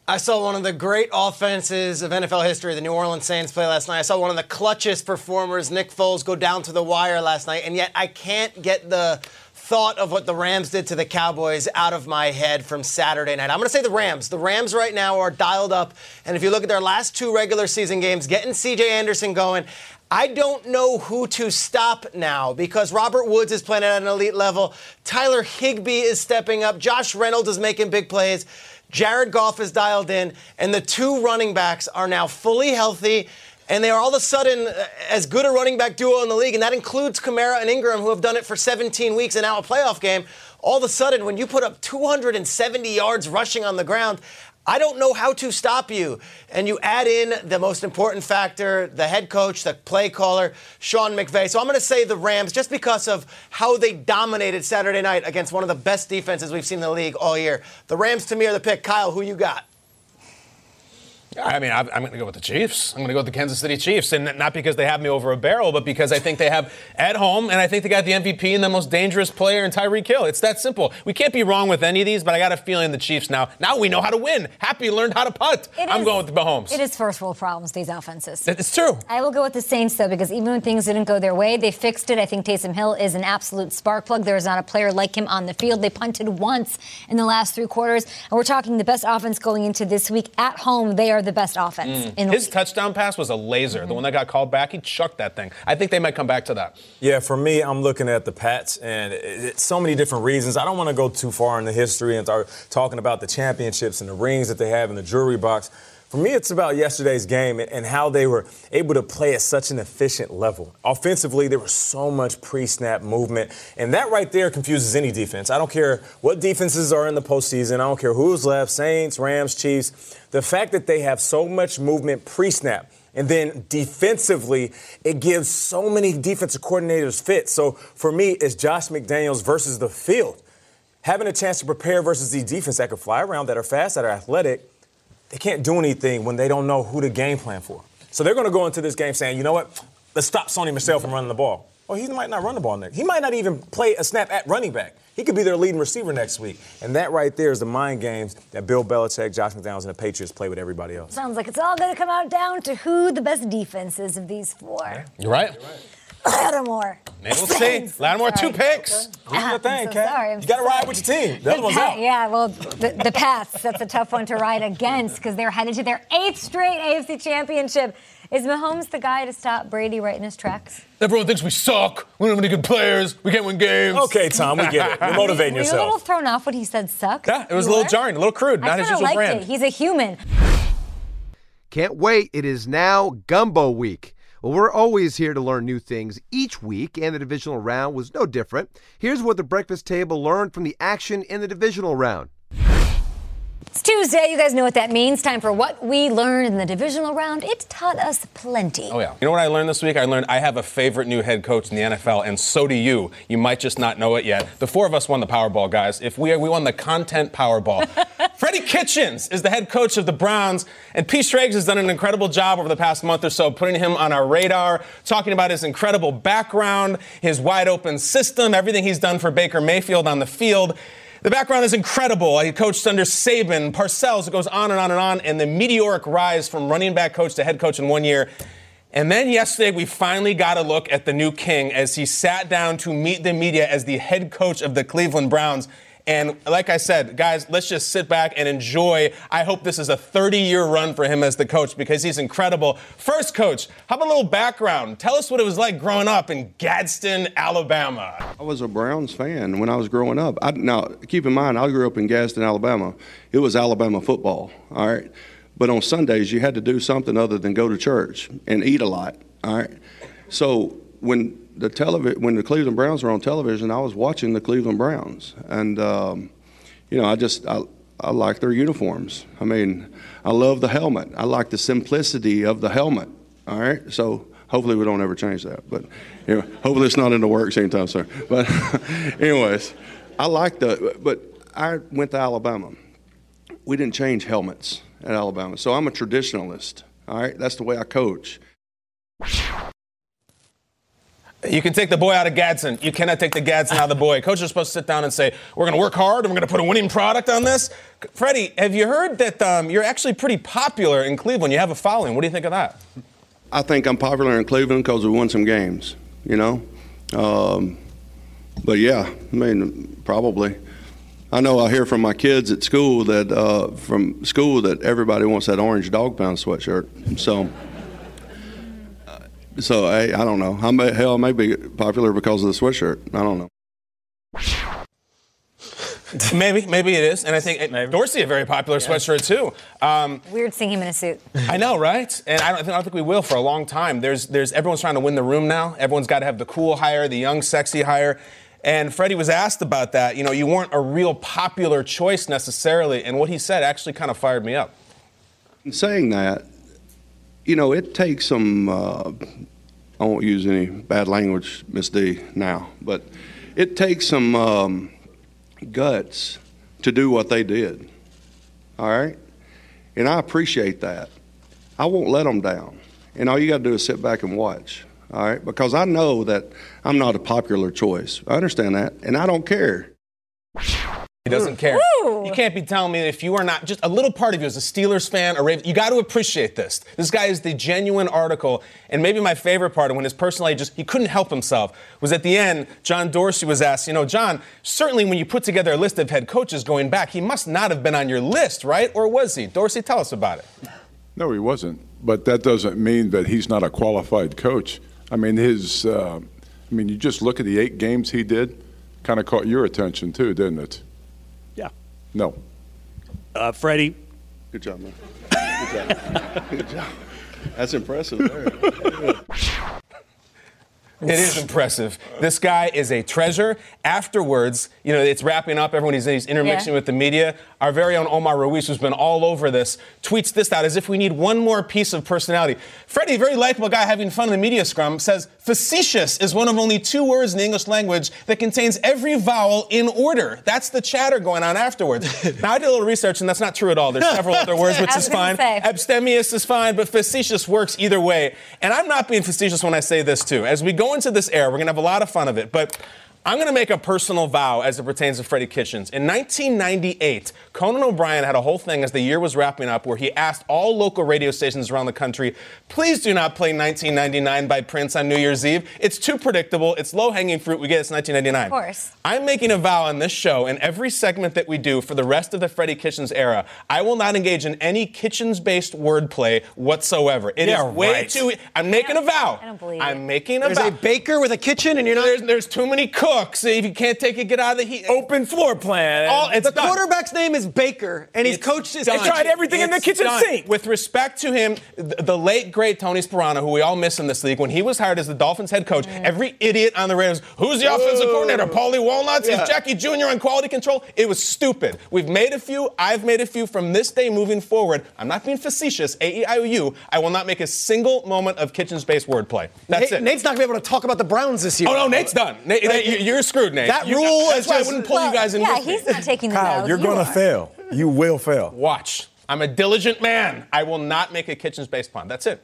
I saw one of the great offenses of NFL history, the New Orleans Saints play last night. I saw one of the clutchest performers, Nick Foles, go down to the wire last night, and yet I can't get the thought of what the Rams did to the Cowboys out of my head from Saturday night. I'm going to say the Rams. The Rams right now are dialed up, and if you look at their last two regular season games, getting CJ Anderson going, I don't know who to stop now because Robert Woods is playing at an elite level. Tyler Higbee is stepping up. Josh Reynolds is making big plays. Jared Goff is dialed in, and the two running backs are now fully healthy. And they are all of a sudden uh, as good a running back duo in the league, and that includes Kamara and Ingram, who have done it for 17 weeks and now a playoff game. All of a sudden, when you put up 270 yards rushing on the ground, I don't know how to stop you. And you add in the most important factor, the head coach, the play caller, Sean McVay. So I'm going to say the Rams just because of how they dominated Saturday night against one of the best defenses we've seen in the league all year. The Rams to me are the pick. Kyle, who you got? I mean, I'm, going to go with the Chiefs. I'm going to go with the Kansas City Chiefs, and not because they have me over a barrel, but because I think they have at home, and I think they got the MVP and the most dangerous player in Tyreek Hill. It's that simple. We can't be wrong with any of these, but I got a feeling the Chiefs now. Now we know how to win. Happy learned how to punt. It I'm is- going with the Mahomes. It is first world problems, these offenses. It's true. I will go with the Saints, though, because even when things didn't go their way, they fixed it. I think Taysom Hill is an absolute spark plug. There is not a player like him on the field. They punted once in the last three quarters. And we're talking the best offense going into this week. At home, they are the best offense mm. in the His touchdown pass was a laser. The mm-hmm. one that got called back, he chucked that thing. I think they might come back to that. Yeah, for me, I'm looking at the Pats, and it's so many different reasons. I don't want to go too far in the history and start talking about the championships and the rings that they have in the jewelry box. For me, it's about yesterday's game and- how they were able to play at such an efficient level. Offensively, there was so much pre-snap movement, and that right there confuses any defense. I don't care what defenses are in the postseason. I don't care who's left, Saints, Rams, Chiefs. The fact that they have so much movement pre-snap and then defensively, it gives so many defensive coordinators fit. So for me, it's Josh McDaniels versus the field. Having a chance to prepare versus the defense that can fly around, that are fast, that are athletic, they can't do anything when they don't know who to game plan for. So they're going to go into this game saying, you know what? Let's stop Sony Michel from running the ball. Well, he might not run the ball next. He might not even play a snap at running back. He could be their leading receiver next week. And that right there is the mind games that Bill Belichick, Josh McDaniels, and the Patriots play with everybody else. Sounds like it's all going to come out down to who the best defense is of these four. You're right. Lattimore. Maybe we'll see. Lattimore, two picks. Uh-huh. Do your thing, so sorry, I'm You got to ride with your team. The other one's out. Yeah, well, the, the Pats, that's a tough one to ride against because they're headed to their eighth straight AFC championship. Is Mahomes the guy to stop Brady right in his tracks? Everyone thinks we suck. We don't have any good players. We can't win games. Okay, Tom, we get it. You're motivating [LAUGHS] Were you a little thrown off when he said suck? Yeah, it was You a little were? jarring, a little crude, I not his usual liked brand. it. He's a human. Can't wait. It is now Gumbo Week. Well, we're always here to learn new things each week, and the divisional round was no different. Here's what the breakfast table learned from the action in the divisional round. It's Tuesday. You guys know what that means. Time for what we learned in the divisional round. It taught us plenty. Oh, yeah. You know what I learned this week? I learned I have a favorite new head coach in the NFL, and so do you. You might just not know it yet. The four of us won the Powerball, guys. If we we won the content Powerball. [LAUGHS] Freddie Kitchens is the head coach of the Browns, and Pete Schrags has done an incredible job over the past month or so, putting him on our radar, talking about his incredible background, his wide open system, everything he's done for Baker Mayfield on the field. The background is incredible. He coached under Saban, Parcells, it goes on and on and on, and the meteoric rise from running back coach to head coach in one year. And then yesterday, we finally got a look at the new king as he sat down to meet the media as the head coach of the Cleveland Browns. And like I said, guys, let's just sit back and enjoy. I hope this is a 30 year run for him as the coach because he's incredible. First, coach, how about a little background? Tell us what it was like growing up in Gadsden, Alabama. I was a Browns fan when I was growing up. I, now, keep in mind, I grew up in Gadsden, Alabama. It was Alabama football, all right? But on Sundays, you had to do something other than go to church and eat a lot, all right? So when the televi- when the Cleveland Browns were on television, I was watching the Cleveland Browns, and um, you know, I just I, I like their uniforms. I mean, I love the helmet. I like the simplicity of the helmet. All right, so hopefully we don't ever change that. But you know, hopefully it's not in the works anytime soon. [LAUGHS] But anyways, I like the. But I went to Alabama. We didn't change helmets at Alabama, so I'm a traditionalist. All right, that's the way I coach. You can take the boy out of Gadsden. You cannot take the Gadsden out of the boy. Coaches are supposed to sit down and say, "We're going to work hard and we're going to put a winning product on this." Freddie, have you heard that um, you're actually pretty popular in Cleveland? You have a following. What do you think of that? I think I'm popular in Cleveland because we won some games, you know. Um, but yeah, I mean, probably. I know I hear from my kids at school that uh, from school that everybody wants that orange dog pound sweatshirt. So, so I, I don't know. I may, hell, I may be popular because of the sweatshirt. I don't know. [LAUGHS] maybe, maybe it is, and I think maybe. Dorsey a very popular yeah. sweatshirt too. Um, Weird seeing him in a suit. [LAUGHS] I know, right? And I don't, I don't, think we will for a long time. There's, there's everyone's trying to win the room now. Everyone's got to have the cool hire, the young, sexy hire. And Freddie was asked about that. You know, you weren't a real popular choice necessarily, and what he said actually kind of fired me up. In saying that, you know, it takes some. Uh, I won't use any bad language, Miss D, now, but it takes some um, guts to do what they did. All right, and I appreciate that. I won't let them down, and all you got to do is sit back and watch all right? Because I know that I'm not a popular choice. I understand that, and I don't care. He doesn't care. You can't be telling me if you are not just a little part of you as a Steelers fan or Ravens, you got to appreciate this. This guy is the genuine article, and maybe my favorite part of when his personality just he couldn't help himself was at the end. John Dorsey was asked, you know, John, certainly when you put together a list of head coaches going back, he must not have been on your list, right? Or was he? Dorsey, tell us about it. No, he wasn't. But that doesn't mean that he's not a qualified coach. I mean, his. Uh, I mean, you just look at the eight games he did. Kind of caught your attention too, didn't it? No. Uh, Freddie. Good job, man. Good job. Good job. That's impressive. It is impressive. This guy is a treasure. Afterwards, you know, it's wrapping up. Everyone he's, he's intermixing yeah. with the media. Our very own Omar Ruiz, who's been all over this, tweets this out as if we need one more piece of personality. Freddie, a very likable guy having fun in the media scrum, says facetious is one of only two words in the English language that contains every vowel in order. That's the chatter going on afterwards. [LAUGHS] now, I did a little research, and that's not true at all. There's several other words, which [LAUGHS] is fine. Say. Abstemious is fine, but facetious works either way. And I'm not being facetious when I say this, too. As we go into this era, we're going to have a lot of fun of it. But I'm going to make a personal vow as it pertains to Freddie Kitchens. In 1998, Conan O'Brien had a whole thing as the year was wrapping up where he asked all local radio stations around the country, please do not play 1999 by Prince on New Year's Eve. It's too predictable. It's low hanging fruit. We get it's 1999. Of course. I'm making a vow on this show and every segment that we do for the rest of the Freddie Kitchens era, I will not engage in any Kitchens based wordplay whatsoever. It yeah, is way right. too. I'm making a vow. I don't believe I'm it. making a There's vow. There's a baker with a kitchen, and you're not. There's, there's too many cooks. See if you can't take it, get out of the heat. Open floor plan. All, it's the done. quarterback's name is Baker, and he's It's coached his. done. They tried everything in the kitchen done. sink. With respect to him, the, the late great Tony Sparano, who we all miss in this league, when he was hired as the Dolphins head coach, mm. every idiot on the Raiders, who's the offensive coordinator? Paulie Walnuts? Yeah. Is Jackie Jr. on quality control? It was stupid. We've made a few. I've made a few from this day moving forward. I'm not being facetious. A E I O U. I will not make a single moment of kitchen space wordplay. That's Nate- it. Nate's not gonna be able to talk about the Browns this year. Oh no, Nate's done. Nate, Nate, you- you're screwed, Nate. That You- rule That's is why I wouldn't pull Well, you guys in yeah, with me. he's not taking the Kyle, vow. you're You going to are. fail. You will fail. Watch. I'm a diligent man. I will not make a kitchens based pun. That's it.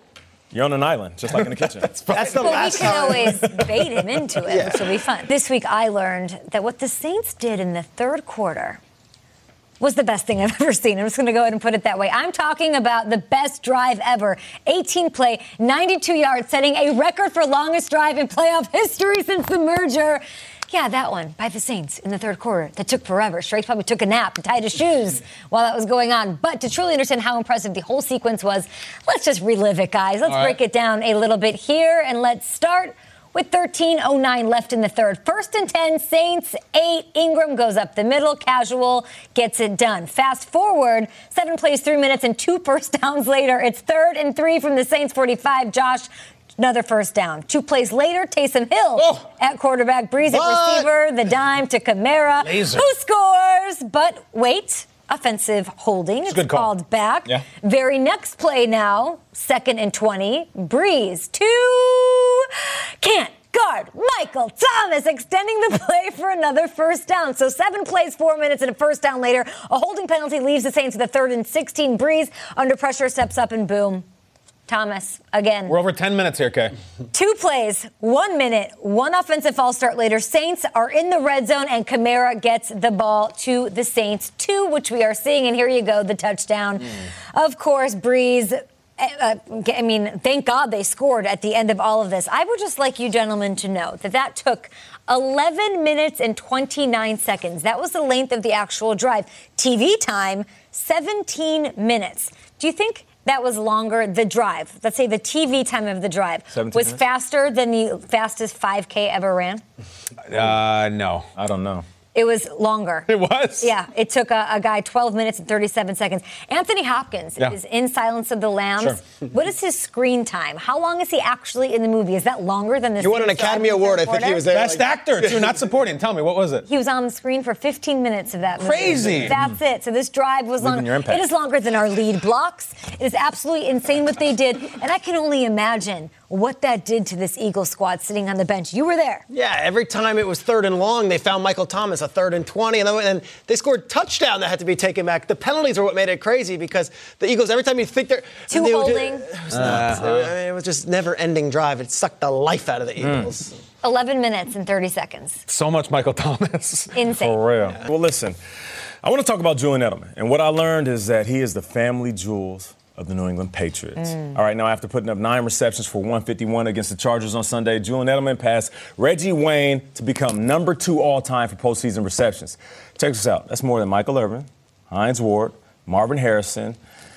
You're on an island, just like in the [LAUGHS] kitchen. That's the But we last can time. always bait him into it, which will be fun. This week, I learned that what the Saints did in the third quarter was the best thing I've [LAUGHS] ever seen. I'm just going to go ahead and put it that way. I'm talking about the best drive ever. 18 play, 92 yards, setting a record for longest drive in playoff history since the merger. Yeah, that one by the Saints in the third quarter. That took forever. Strake probably took a nap and tied his shoes while that was going on. But to truly understand how impressive the whole sequence was, let's just relive it, guys. Let's All right. break it down a little bit here and let's start with 13.09 left in the third. First and 10, Saints, eight. Ingram goes up the middle. Casual gets it done. Fast forward, seven plays, three minutes, and two [LAUGHS] first downs later. It's third and three from the Saints 45. Josh, another first down. Two plays later, Taysom Hill Oh. at quarterback, Brees at receiver, the dime to Kamara, Laser. who scores. But wait. Offensive holding. It's call. called back. Yeah. Very next play now, second and 20. Brees to can't guard Michael Thomas, extending the [LAUGHS] play for another first down. So seven plays, four minutes, and a first down later. A holding penalty leaves the Saints with a third and 16. Brees under pressure steps up and boom. Thomas, again. We're over 10 minutes here, Kay. Two plays, one minute, one offensive false start later. Saints are in the red zone, and Kamara gets the ball to the Saints, two, which we are seeing. And here you go, the touchdown. Of course, Brees. uh, I mean, thank God they scored at the end of all of this. I would just like you gentlemen to know that that took 11 minutes and 29 seconds. That was the length of the actual drive. TV time, 17 minutes. Do you think that was longer, the drive? Let's say the TV time of the drive was minutes? faster than the fastest 5K ever ran? Uh, no. I don't know. It was longer. It was? Yeah, it took a, a guy 12 minutes and 37 seconds. Anthony Hopkins Yeah. is in Silence of the Lambs. [LAUGHS] What is his screen time? How long is he actually in the movie? Is that longer than this? He won an Academy Award. I think he was there. Best like- actor, too, not supporting. Tell me, what was it? He was on the screen for 15 minutes of that movie. Crazy. That's it. So this drive was Leaving longer. your impact. It is longer than our lead blocks. It is absolutely insane what they did. And I can only imagine what that did to this Eagle squad sitting on the bench. You were there. Yeah, every time it was third and long, they found Michael Thomas a third and 20, and then they scored touchdown that had to be taken back. The penalties are what made it crazy because the Eagles, every time you think they're Two they would ju- holding. it was nuts. Uh-huh. I mean, it was just never-ending drive. It sucked the life out of the hmm. Eagles. 11 minutes and 30 seconds. So much Michael Thomas. [LAUGHS] Insane. For real. Well, listen, I want to talk about Julian Edelman. And what I learned is that he is the family jewels of the New England Patriots. All right, now after putting up nine receptions for 151 against the Chargers on Sunday, Julian Edelman passed Reggie Wayne to become number two all time for postseason receptions. Check this out. That's more than Michael Irvin, Hines Ward, Marvin Harrison,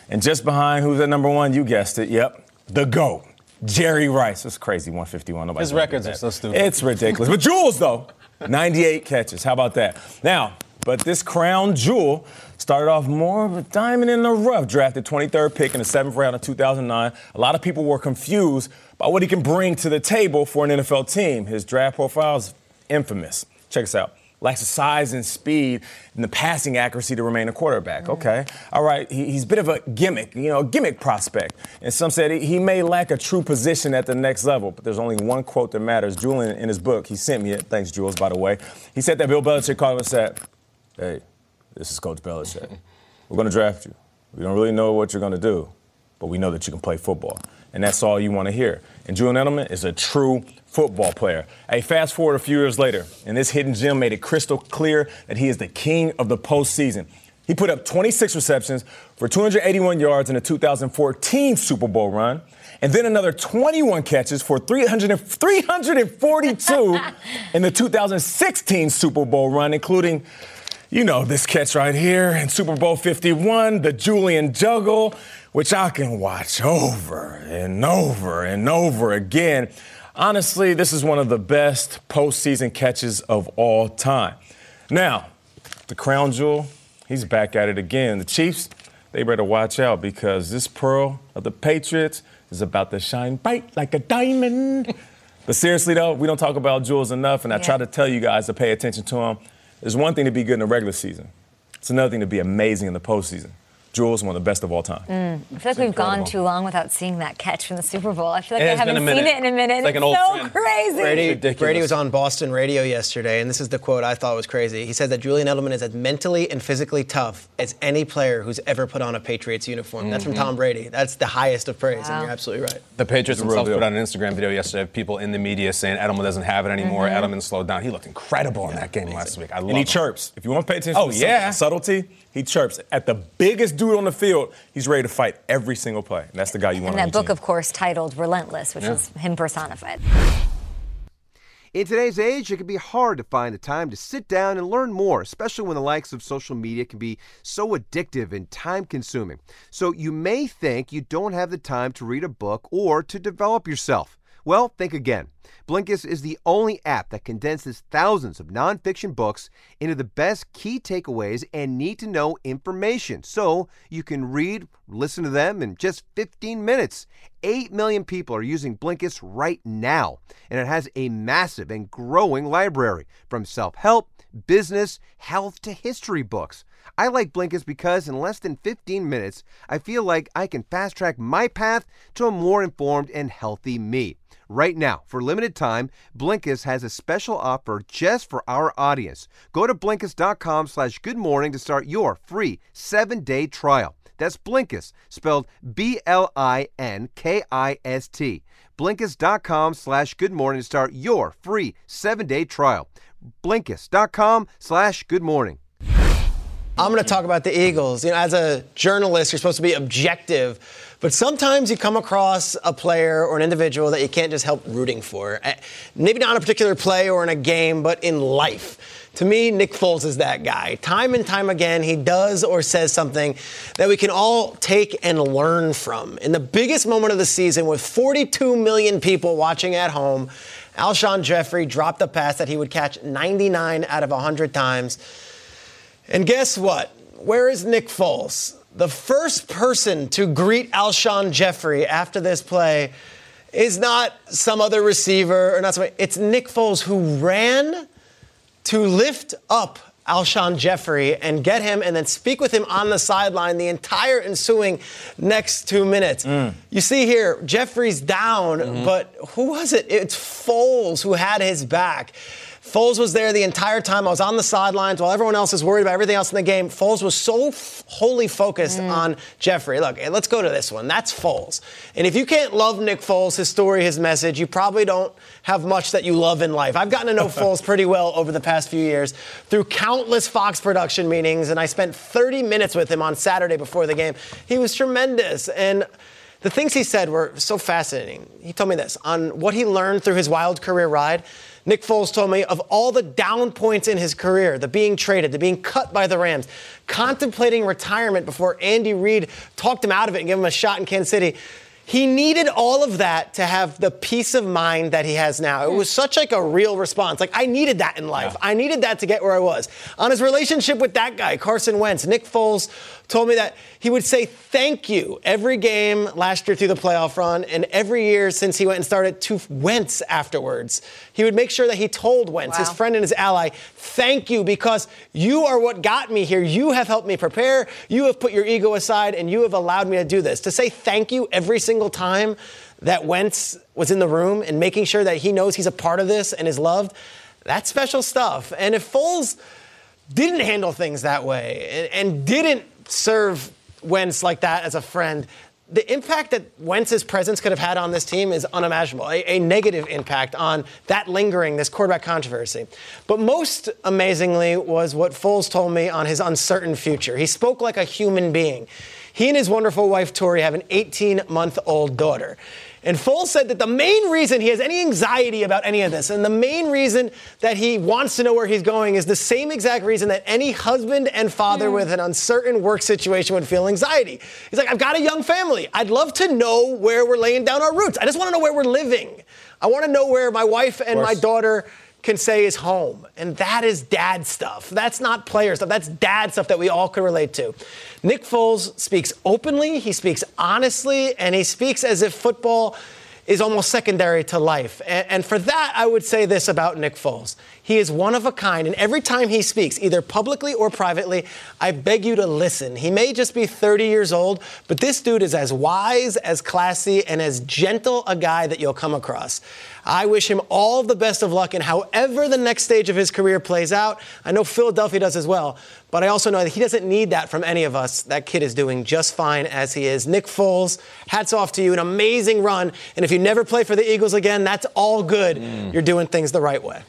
and just behind who's at number one, you guessed it, yep, the GOAT. Jerry Rice. That's crazy, 151. Nobody His records are so stupid. It's ridiculous. But Jules, though, 98 catches. How about that? Now, but this crown jewel started off more of a diamond in the rough. Drafted 23rd pick in the seventh round of 2009. A lot of people were confused by what he can bring to the table for an NFL team. His draft profile is infamous. Check this out. Lacks the size and speed and the passing accuracy to remain a quarterback. Mm-hmm. Okay. All right. He, he's a bit of a gimmick, you know, a gimmick prospect. And some said he, he may lack a true position at the next level, but there's only one quote that matters. Julian, in his book, he sent me it. Thanks, Jules, by the way. He said that Bill Belichick called him and said, Hey, this is Coach Belichick. We're going to draft you. We don't really know what you're going to do, but we know that you can play football. And that's all you want to hear. And Julian Edelman is a true football player. Hey, fast forward a few years later, and this hidden gem made it crystal clear that he is the king of the postseason. He put up 26 receptions for 281 yards in the 2014 Super Bowl run, and then another 21 catches for 300 and- 342 [LAUGHS] in the 2016 Super Bowl run, including you know this catch right here in Super Bowl 51, the Julian Juggle, which I can watch over and over and over again. Honestly, this is one of the best postseason catches of all time. Now, the crown jewel, he's back at it again. The Chiefs, they better watch out because this pearl of the Patriots is about to shine bright like a diamond. [LAUGHS] but seriously, though, we don't talk about jewels enough, and I try to tell you guys to pay attention to them. It's one thing to be good in the regular season, it's another thing to be amazing in the postseason. Jules, one of the best of all time. Mm. I feel like we've gone too long without seeing that catch from the Super Bowl. I feel like It I haven't seen it in a minute. It's like an old so friend. crazy. Brady, Brady was on Boston radio yesterday, and this is the quote I thought was crazy. He said that Julian Edelman is as mentally and physically tough as any player who's ever put on a Patriots uniform. That's from Mhm. Tom Brady. That's the highest of praise, and you're absolutely right. The Patriots It's a real themselves put out an Instagram video yesterday of people in the media saying Edelman doesn't have it anymore. Mhm. Edelman slowed down. He looked incredible in that game last week. I love and he him. chirps. If you want to pay attention Oh, to yeah. subtlety, he chirps. At the biggest dude on the field, he's ready to fight every single play. And that's the guy you want And on that your book, team. of course, titled Relentless, which Yeah. is him personified. In today's age, it can be hard to find the time to sit down and learn more, especially when the likes of social media can be so addictive and time consuming. So you may think you don't have the time to read a book or to develop yourself. Well, think again. Blinkist is the only app that condenses thousands of nonfiction books into the best key takeaways and need to know information so you can read, listen to them in just 15 minutes. 8 million people are using Blinkist right now, and it has a massive and growing library from self help, business, health to history books. I like Blinkist because in less than 15 minutes, I feel like I can fast track my path to a more informed and healthy me. Right now, for limited time, Blinkist has a special offer just for our audience. Go to Blinkist.com slash good morning to start your free seven-day trial. That's Blinkist, spelled B-L-I-N-K-I-S-T. Blinkist.com slash good morning to start your free seven-day trial. Blinkist.com slash good morning. I'm going to talk about the Eagles. You know, as a journalist, you're supposed to be objective, but sometimes you come across a player or an individual that you can't just help rooting for. Eh, Maybe not in a particular play or in a game, but in life. To me, Nick Foles is that guy. Time and time again, he does or says something that we can all take and learn from. In the biggest moment of the season, with 42 million people watching at home, Alshon Jeffery dropped a pass that he would catch 99 out of 100 times. And guess what? Where is Nick Foles? The first person to greet Alshon Jeffery after this play is not some other receiver or not somebody. It's Nick Foles who ran to lift up Alshon Jeffery and get him and then speak with him on the sideline the entire ensuing next two minutes. Mm. You see here, Jeffery's down, mm-hmm. but who was it? It's Foles who had his back. Foles was there the entire time. I was on the sidelines while everyone else is worried about everything else in the game. Foles was so f- wholly focused on Jeffery. Look, eh, let's go to this one. That's Foles. And if you can't love Nick Foles, his story, his message, you probably don't have much that you love in life. I've gotten to know [LAUGHS] Foles pretty well over the past few years through countless Fox production meetings, and I spent 30 minutes with him on Saturday before the game. He was tremendous. And the things he said were so fascinating. He told me this on what he learned through his wild career ride. Nick Foles told me of all the down points in his career, the being traded, the being cut by the Rams, contemplating retirement before Andy Reid talked him out of it and gave him a shot in Kansas City. He needed all of that to have the peace of mind that he has now. It was such like a real response. Like I needed that in life. I needed that to get where I was. On his relationship with that guy, Carson Wentz, Nick Foles told me that he would say thank you every game last year through the playoff run and every year since he went and started to Wentz afterwards. He would make sure that he told Wentz, his friend and his ally, thank you because you are what got me here. You have helped me prepare. You have put your ego aside and you have allowed me to do this. To say thank you every single time that Wentz was in the room and making sure that he knows he's a part of this and is loved, that's special stuff. And if Foles didn't handle things that way and, and didn't serve Wentz like that as a friend, the impact that Wentz's presence could have had on this team is unimaginable. A, a negative impact on that lingering, this quarterback controversy. But most amazingly was what Foles told me on his uncertain future. He spoke like a human being. He and his wonderful wife, Tori, have an 18 month old daughter. And Foles said that the main reason he has any anxiety about any of this, and the main reason that he wants to know where he's going, is the same exact reason that any husband and father hmm. with an uncertain work situation would feel anxiety. He's like, I've got a young family. I'd love to know where we're laying down our roots. I just want to know where we're living. I want to know where my wife and my daughter can say is home. And that is dad stuff. That's not player stuff. That's dad stuff that we all can relate to. Nick Foles speaks openly, he speaks honestly, and he speaks as if football is almost secondary to life. And, and for that, I would say this about Nick Foles. He is one of a kind, and every time he speaks, either publicly or privately, I beg you to listen. He may just be 30 years old, but this dude is as wise, as classy, and as gentle a guy that you'll come across. I wish him all the best of luck in however the next stage of his career plays out. I know Philadelphia does as well, but I also know that he doesn't need that from any of us. That kid is doing just fine as he is. Nick Foles, hats off to you. An amazing run. And if you never play for the Eagles again, that's all good. Mm. You're doing things the right way.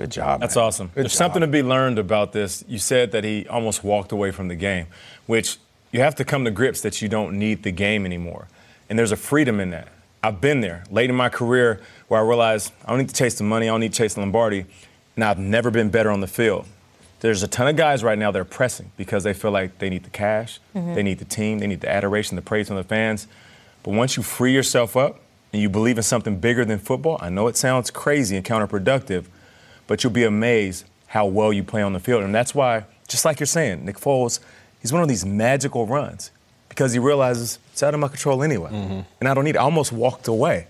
Good job. That's awesome. There's something to be learned about this. You said that he almost walked away from the game, which you have to come to grips that you don't need the game anymore. And there's a freedom in that. I've been there late in my career where I realized I don't need to chase the money, I don't need to chase the Lombardi, and I've never been better on the field. There's a ton of guys right now that are pressing because they feel like they need the cash, Mhm. they need the team, they need the adoration, the praise from the fans. But once you free yourself up and you believe in something bigger than football, I know it sounds crazy and counterproductive, but you'll be amazed how well you play on the field. And that's why, just like you're saying, Nick Foles, he's one of these magical runs because he realizes it's out of my control anyway. Mm-hmm. And I don't need it. I almost walked away.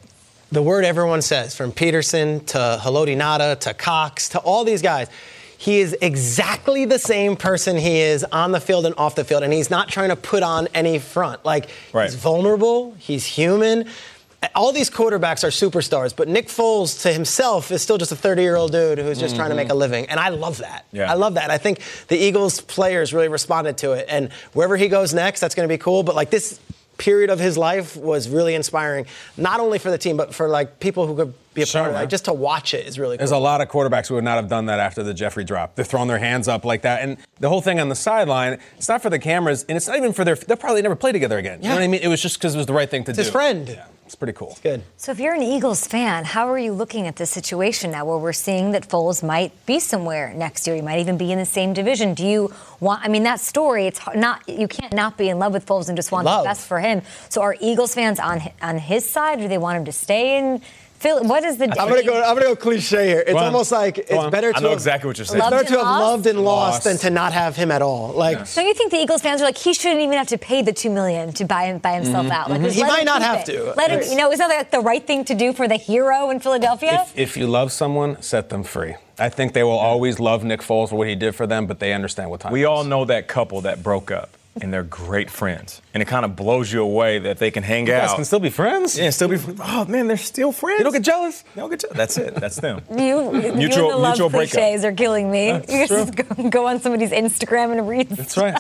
the word everyone says, from Pederson to Haloti Ngata to Cox to all these guys. He is exactly the same person he is on the field and off the field, and he's not trying to put on any front. Like he's vulnerable, he's human, all these quarterbacks are superstars, but Nick Foles to himself is still just a 30 year old dude who's just trying to make a mm-hmm. living. And I love that. Yeah. I love that. I think the Eagles players really responded to it. And wherever he goes next, that's going to be cool. But like this period of his life was really inspiring, not only for the team, but for like people who could be a Sure, part of it. Like just to watch it is really cool. There's a lot of quarterbacks who would not have done that after the Jeffery drop. They're throwing their hands up like that. And the whole thing on the sideline, it's not for the cameras, and it's not even for their, they'll probably never play together again. You know Yeah. what I mean? It was just because it was the right thing to It's do. his friend. Yeah, it's pretty cool. Good. So if you're an Eagles fan, how are you looking at this situation now where we're seeing that Foles might be somewhere next year? He might even be in the same division. Do you want I mean that story, it's not you can't not be in love with Foles and just want Love. the best for him. So are Eagles fans on on his side or do they want him to stay in Philly? What is the I'm gonna go. I'm gonna go cliche here. It's Go almost like it's on. better to I know have, exactly what you're saying. It's Loved better to and have lost? loved and lost, Lost. than to not have him at all. Like So you think the Eagles fans are like he shouldn't even have to pay the two million to buy him by himself mm-hmm. out? Like, mm-hmm. just He might not have it. to. Let him, you know, isn't that like the right thing to do for the hero in Philadelphia? If, if you love someone, set them free. I think they will always love Nick Foles for what he did for them, but they understand what time We all know that couple that broke up, [LAUGHS] and they're great friends. And it kind of blows you away that they can hang You guys out. can still be friends? Yeah, still be. Oh man, they're still friends. You don't get jealous? You don't get jealous. That's it. That's them. [LAUGHS] You, you Mutual- and the love mutual breakup. cliches are killing me. That's you true. just go, go on somebody's Instagram and read That's right.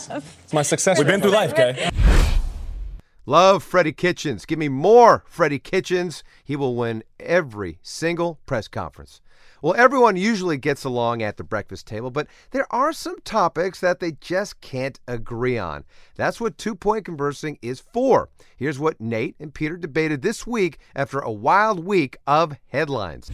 It's my success. We've been through life, Kay. Love Freddie Kitchens. Give me more Freddie Kitchens. He will win every single press conference. Well, everyone usually gets along at the breakfast table, but there are some topics that they just can't agree on. That's what two point conversing is for. Here's what Nate and Peter debated this week after a wild week of headlines.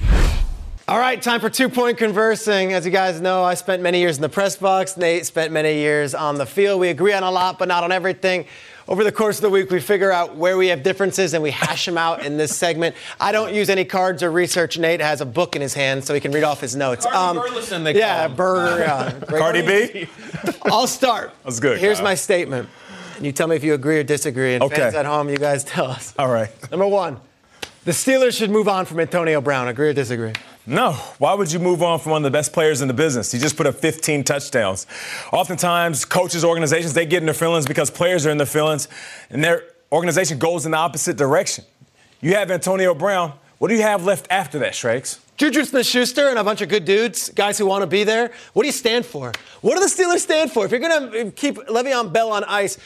All right, time for two point conversing. As you guys know, I spent many years in the press box. Nate spent many years on the field. We agree on a lot, but not on everything. Over the course of the week, we figure out where we have differences and we hash them out in this segment. I don't use any cards or research. Nate has a book in his hand so he can read off his notes. Um, Cardi Burleson, they yeah, call him. Burger. [LAUGHS] Yeah, great. Cardi B. I'll start. [LAUGHS] That's good, Here's Kyle. my statement. And you tell me if you agree or disagree. And Okay. fans at home, you guys tell us. All right. Number one, the Steelers should move on from Antonio Brown. Agree or disagree? No. Why would you move on from one of the best players in the business? He just put up 15 touchdowns. Oftentimes, coaches, organizations, they get in their feelings because players are in their feelings, and their organization goes in the opposite direction. You have Antonio Brown. What do you have left after that, Schrags? Juju Smith-Schuster and a bunch of good dudes, guys who want to be there. What do you stand for? What do the Steelers stand for? If you're going to keep Le'Veon Bell on ice,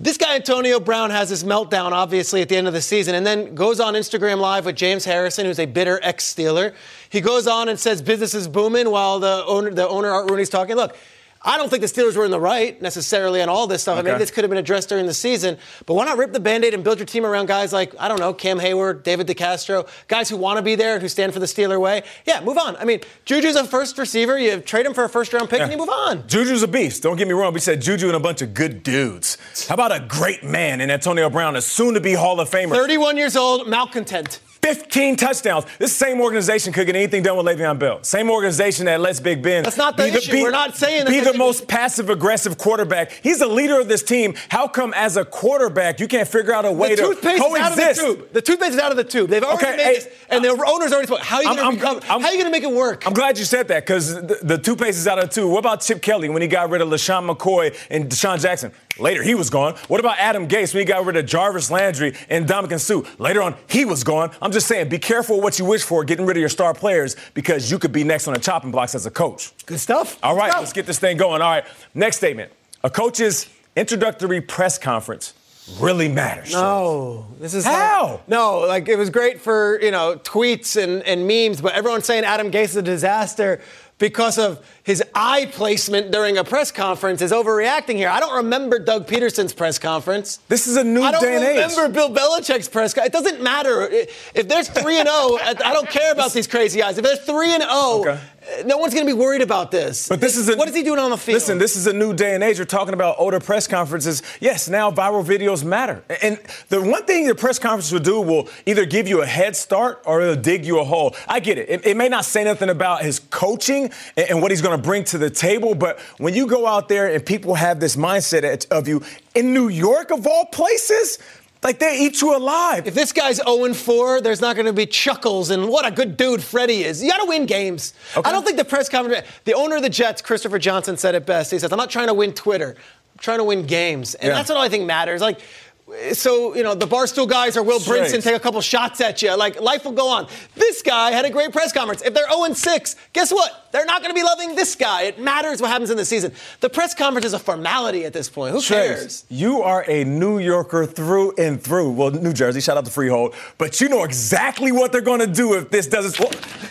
this guy Antonio Brown has his meltdown, obviously, at the end of the season, and then goes on Instagram Live with James Harrison, who's a bitter ex-Steeler. He goes on and says business is booming while the owner, the owner Art Rooney's talking. Look, I don't think the Steelers were in the right necessarily on all this stuff. I mean, this could have been addressed during the season, but why not rip the band-aid and build your team around guys like, I don't know, Cam Heyward, David DeCastro, guys who want to be there and who stand for the Steeler way? Yeah, move on. I mean, Juju's a first receiver. You trade him for a first-round pick and you move on. Juju's a beast. Don't get me wrong. We said Juju and a bunch of good dudes. How about a great man in Antonio Brown, a soon-to-be Hall of Famer? 31 years old, malcontent. 15 touchdowns. This same organization could get anything done with Le'Veon Bell. Same organization that lets Big Ben. That's not the issue. We're not saying that be the most passive aggressive quarterback. He's the leader of this team. How come as a quarterback you can't figure out a way the to toothpaste is out of the tube. The toothpaste is out of the tube. They've already Okay, made hey, this, and the owner's already spoke. How are you going to How are you going to make it work? I'm glad you said that because the, the toothpaste is out of the tube. What about Chip Kelly when he got rid of LeSean McCoy and DeSean Jackson? Later, he was gone. What about Adam Gase when he got rid of Jarvis Landry and Ndamukong Suh? Later on, he was gone. I'm just saying, be careful what you wish for getting rid of your star players because you could be next on the chopping blocks as a coach. Good stuff. All right, let's get this thing going. All right, next statement. A coach's introductory press conference really matters. No, this is How? no, like it was great for you know tweets and, and memes, but everyone's saying Adam Gase is a disaster because of his eye placement during a press conference is overreacting here. I don't remember Doug Pederson's press conference. This is a new I don't day and age. I don't remember Bill Belichick's press conference. It doesn't matter if there's three and zero. I I don't care about these crazy eyes. If there's three and zero, Okay. No one's going to be worried about this. But this is a, what is he doing on the field? Listen, this is a new day and age. We're talking about older press conferences. Yes, now viral videos matter. And the one thing the press conference will do will either give you a head start or it'll dig you a hole. I get it. It, it may not say nothing about his coaching and, and what he's going to bring to the table, but when you go out there and people have this mindset of you in New York, of all places, like they eat you alive. If this guy's 0 4, there's not going to be chuckles and what a good dude Freddie is. You got to win games. I don't think the press conference, the owner of the Jets, Christopher Johnson, said it best. He says, I'm not trying to win Twitter, I'm trying to win games. And Yeah. that's what I think matters. Like, so you know the barstool guys or Will Straight. Brinson take a couple shots at you. Like life will go on. This guy had a great press conference. If they're 0 6, guess what? They're not going to be loving this guy. It matters what happens in the season. The press conference is a formality at this point. Who Trace, cares? You are a New Yorker through and through. Well, New Jersey, shout out to Freehold. But you know exactly what they're going to do if this doesn't.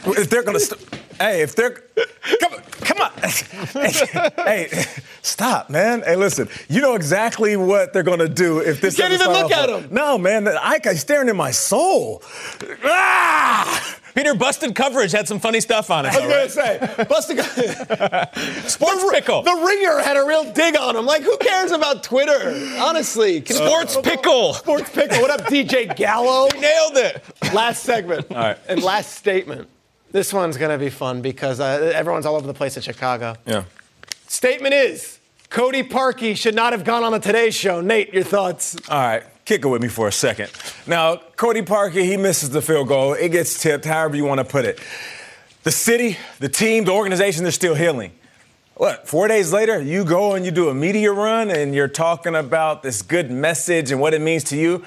If they're going to. St- hey, if they're. Come on. Come on. [LAUGHS] hey, stop, man. Hey, listen. You know exactly what they're going to do if this You can't doesn't even look at well. No, man. I got staring in my soul. Ah! Peter, busted coverage had some funny stuff on it. I was though, going right? to say, Busted. [LAUGHS] Sports pickle. The ringer had a real dig on him. Like, who cares about Twitter? Honestly. Can- Sports pickle. Sports pickle. What up, DJ Gallo? [LAUGHS] Nailed it. Last segment. All right. And last statement. This one's going to be fun because uh, everyone's all over the place in Chicago. Yeah. Statement is Cody Parkey should not have gone on the Today Show. Nate, your thoughts? All right, kick it with me for a second. Now, Cody Parkey, he misses the field goal. It gets tipped, however you want to put it. The city, the team, the organization, they're still healing. What, four days later, you go and you do a media run and you're talking about this good message and what it means to you.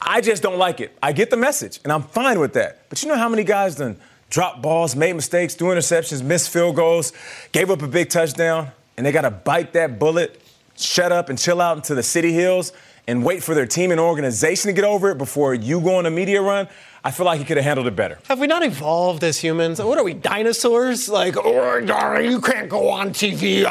I just don't like it. I get the message, and I'm fine with that. But you know how many guys done dropped balls, made mistakes, threw interceptions, missed field goals, gave up a big touchdown, and they got to bite that bullet, shut up, and chill out into the city hills and wait for their team and organization to get over it before you go on a media run? I feel like he could have handled it better. Have we not evolved as humans? What are we, dinosaurs? Like, oh, you can't go on TV.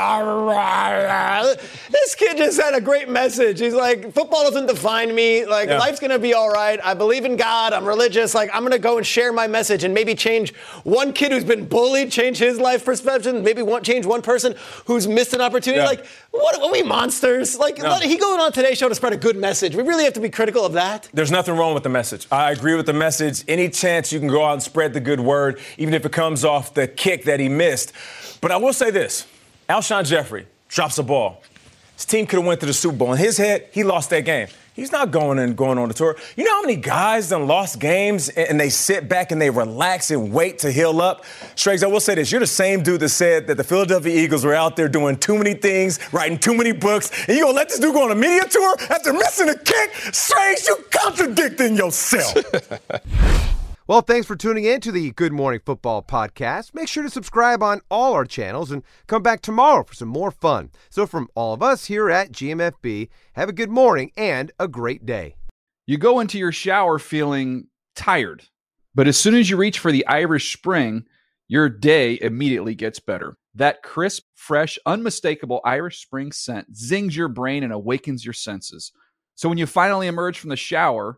This kid just had a great message. He's like, football doesn't define me. Like, Yeah. life's gonna be all right. I believe in God. I'm religious. Like, I'm gonna go and share my message and maybe change one kid who's been bullied, change his life perception. Maybe one, change one person who's missed an opportunity. Yeah. Like, what are we monsters? Like, No. let, he going on today's show to spread a good message. We really have to be critical of that. There's nothing wrong with the message. I agree with the message. Any chance you can go out and spread the good word, even if it comes off the kick that he missed. But I will say this Alshon Jeffery drops a ball. His team could have went to the Super Bowl. In his head, he lost that game. He's not going and going on the tour. You know how many guys done lost games and they sit back and they relax and wait to heal up? Schrags, I will say this. You're the same dude that said that the Philadelphia Eagles were out there doing too many things, writing too many books, and you gonna let this dude go on a media tour after missing a kick? Straight, you contradicting yourself. [LAUGHS] Well, thanks for tuning in to the Good Morning Football podcast. Make sure to subscribe on all our channels and come back tomorrow for some more fun. So, from all of us here at GMFB, have a good morning and a great day. You go into your shower feeling tired, but as soon as you reach for the Irish Spring, your day immediately gets better. That crisp, fresh, unmistakable Irish Spring scent zings your brain and awakens your senses. So when you finally emerge from the shower,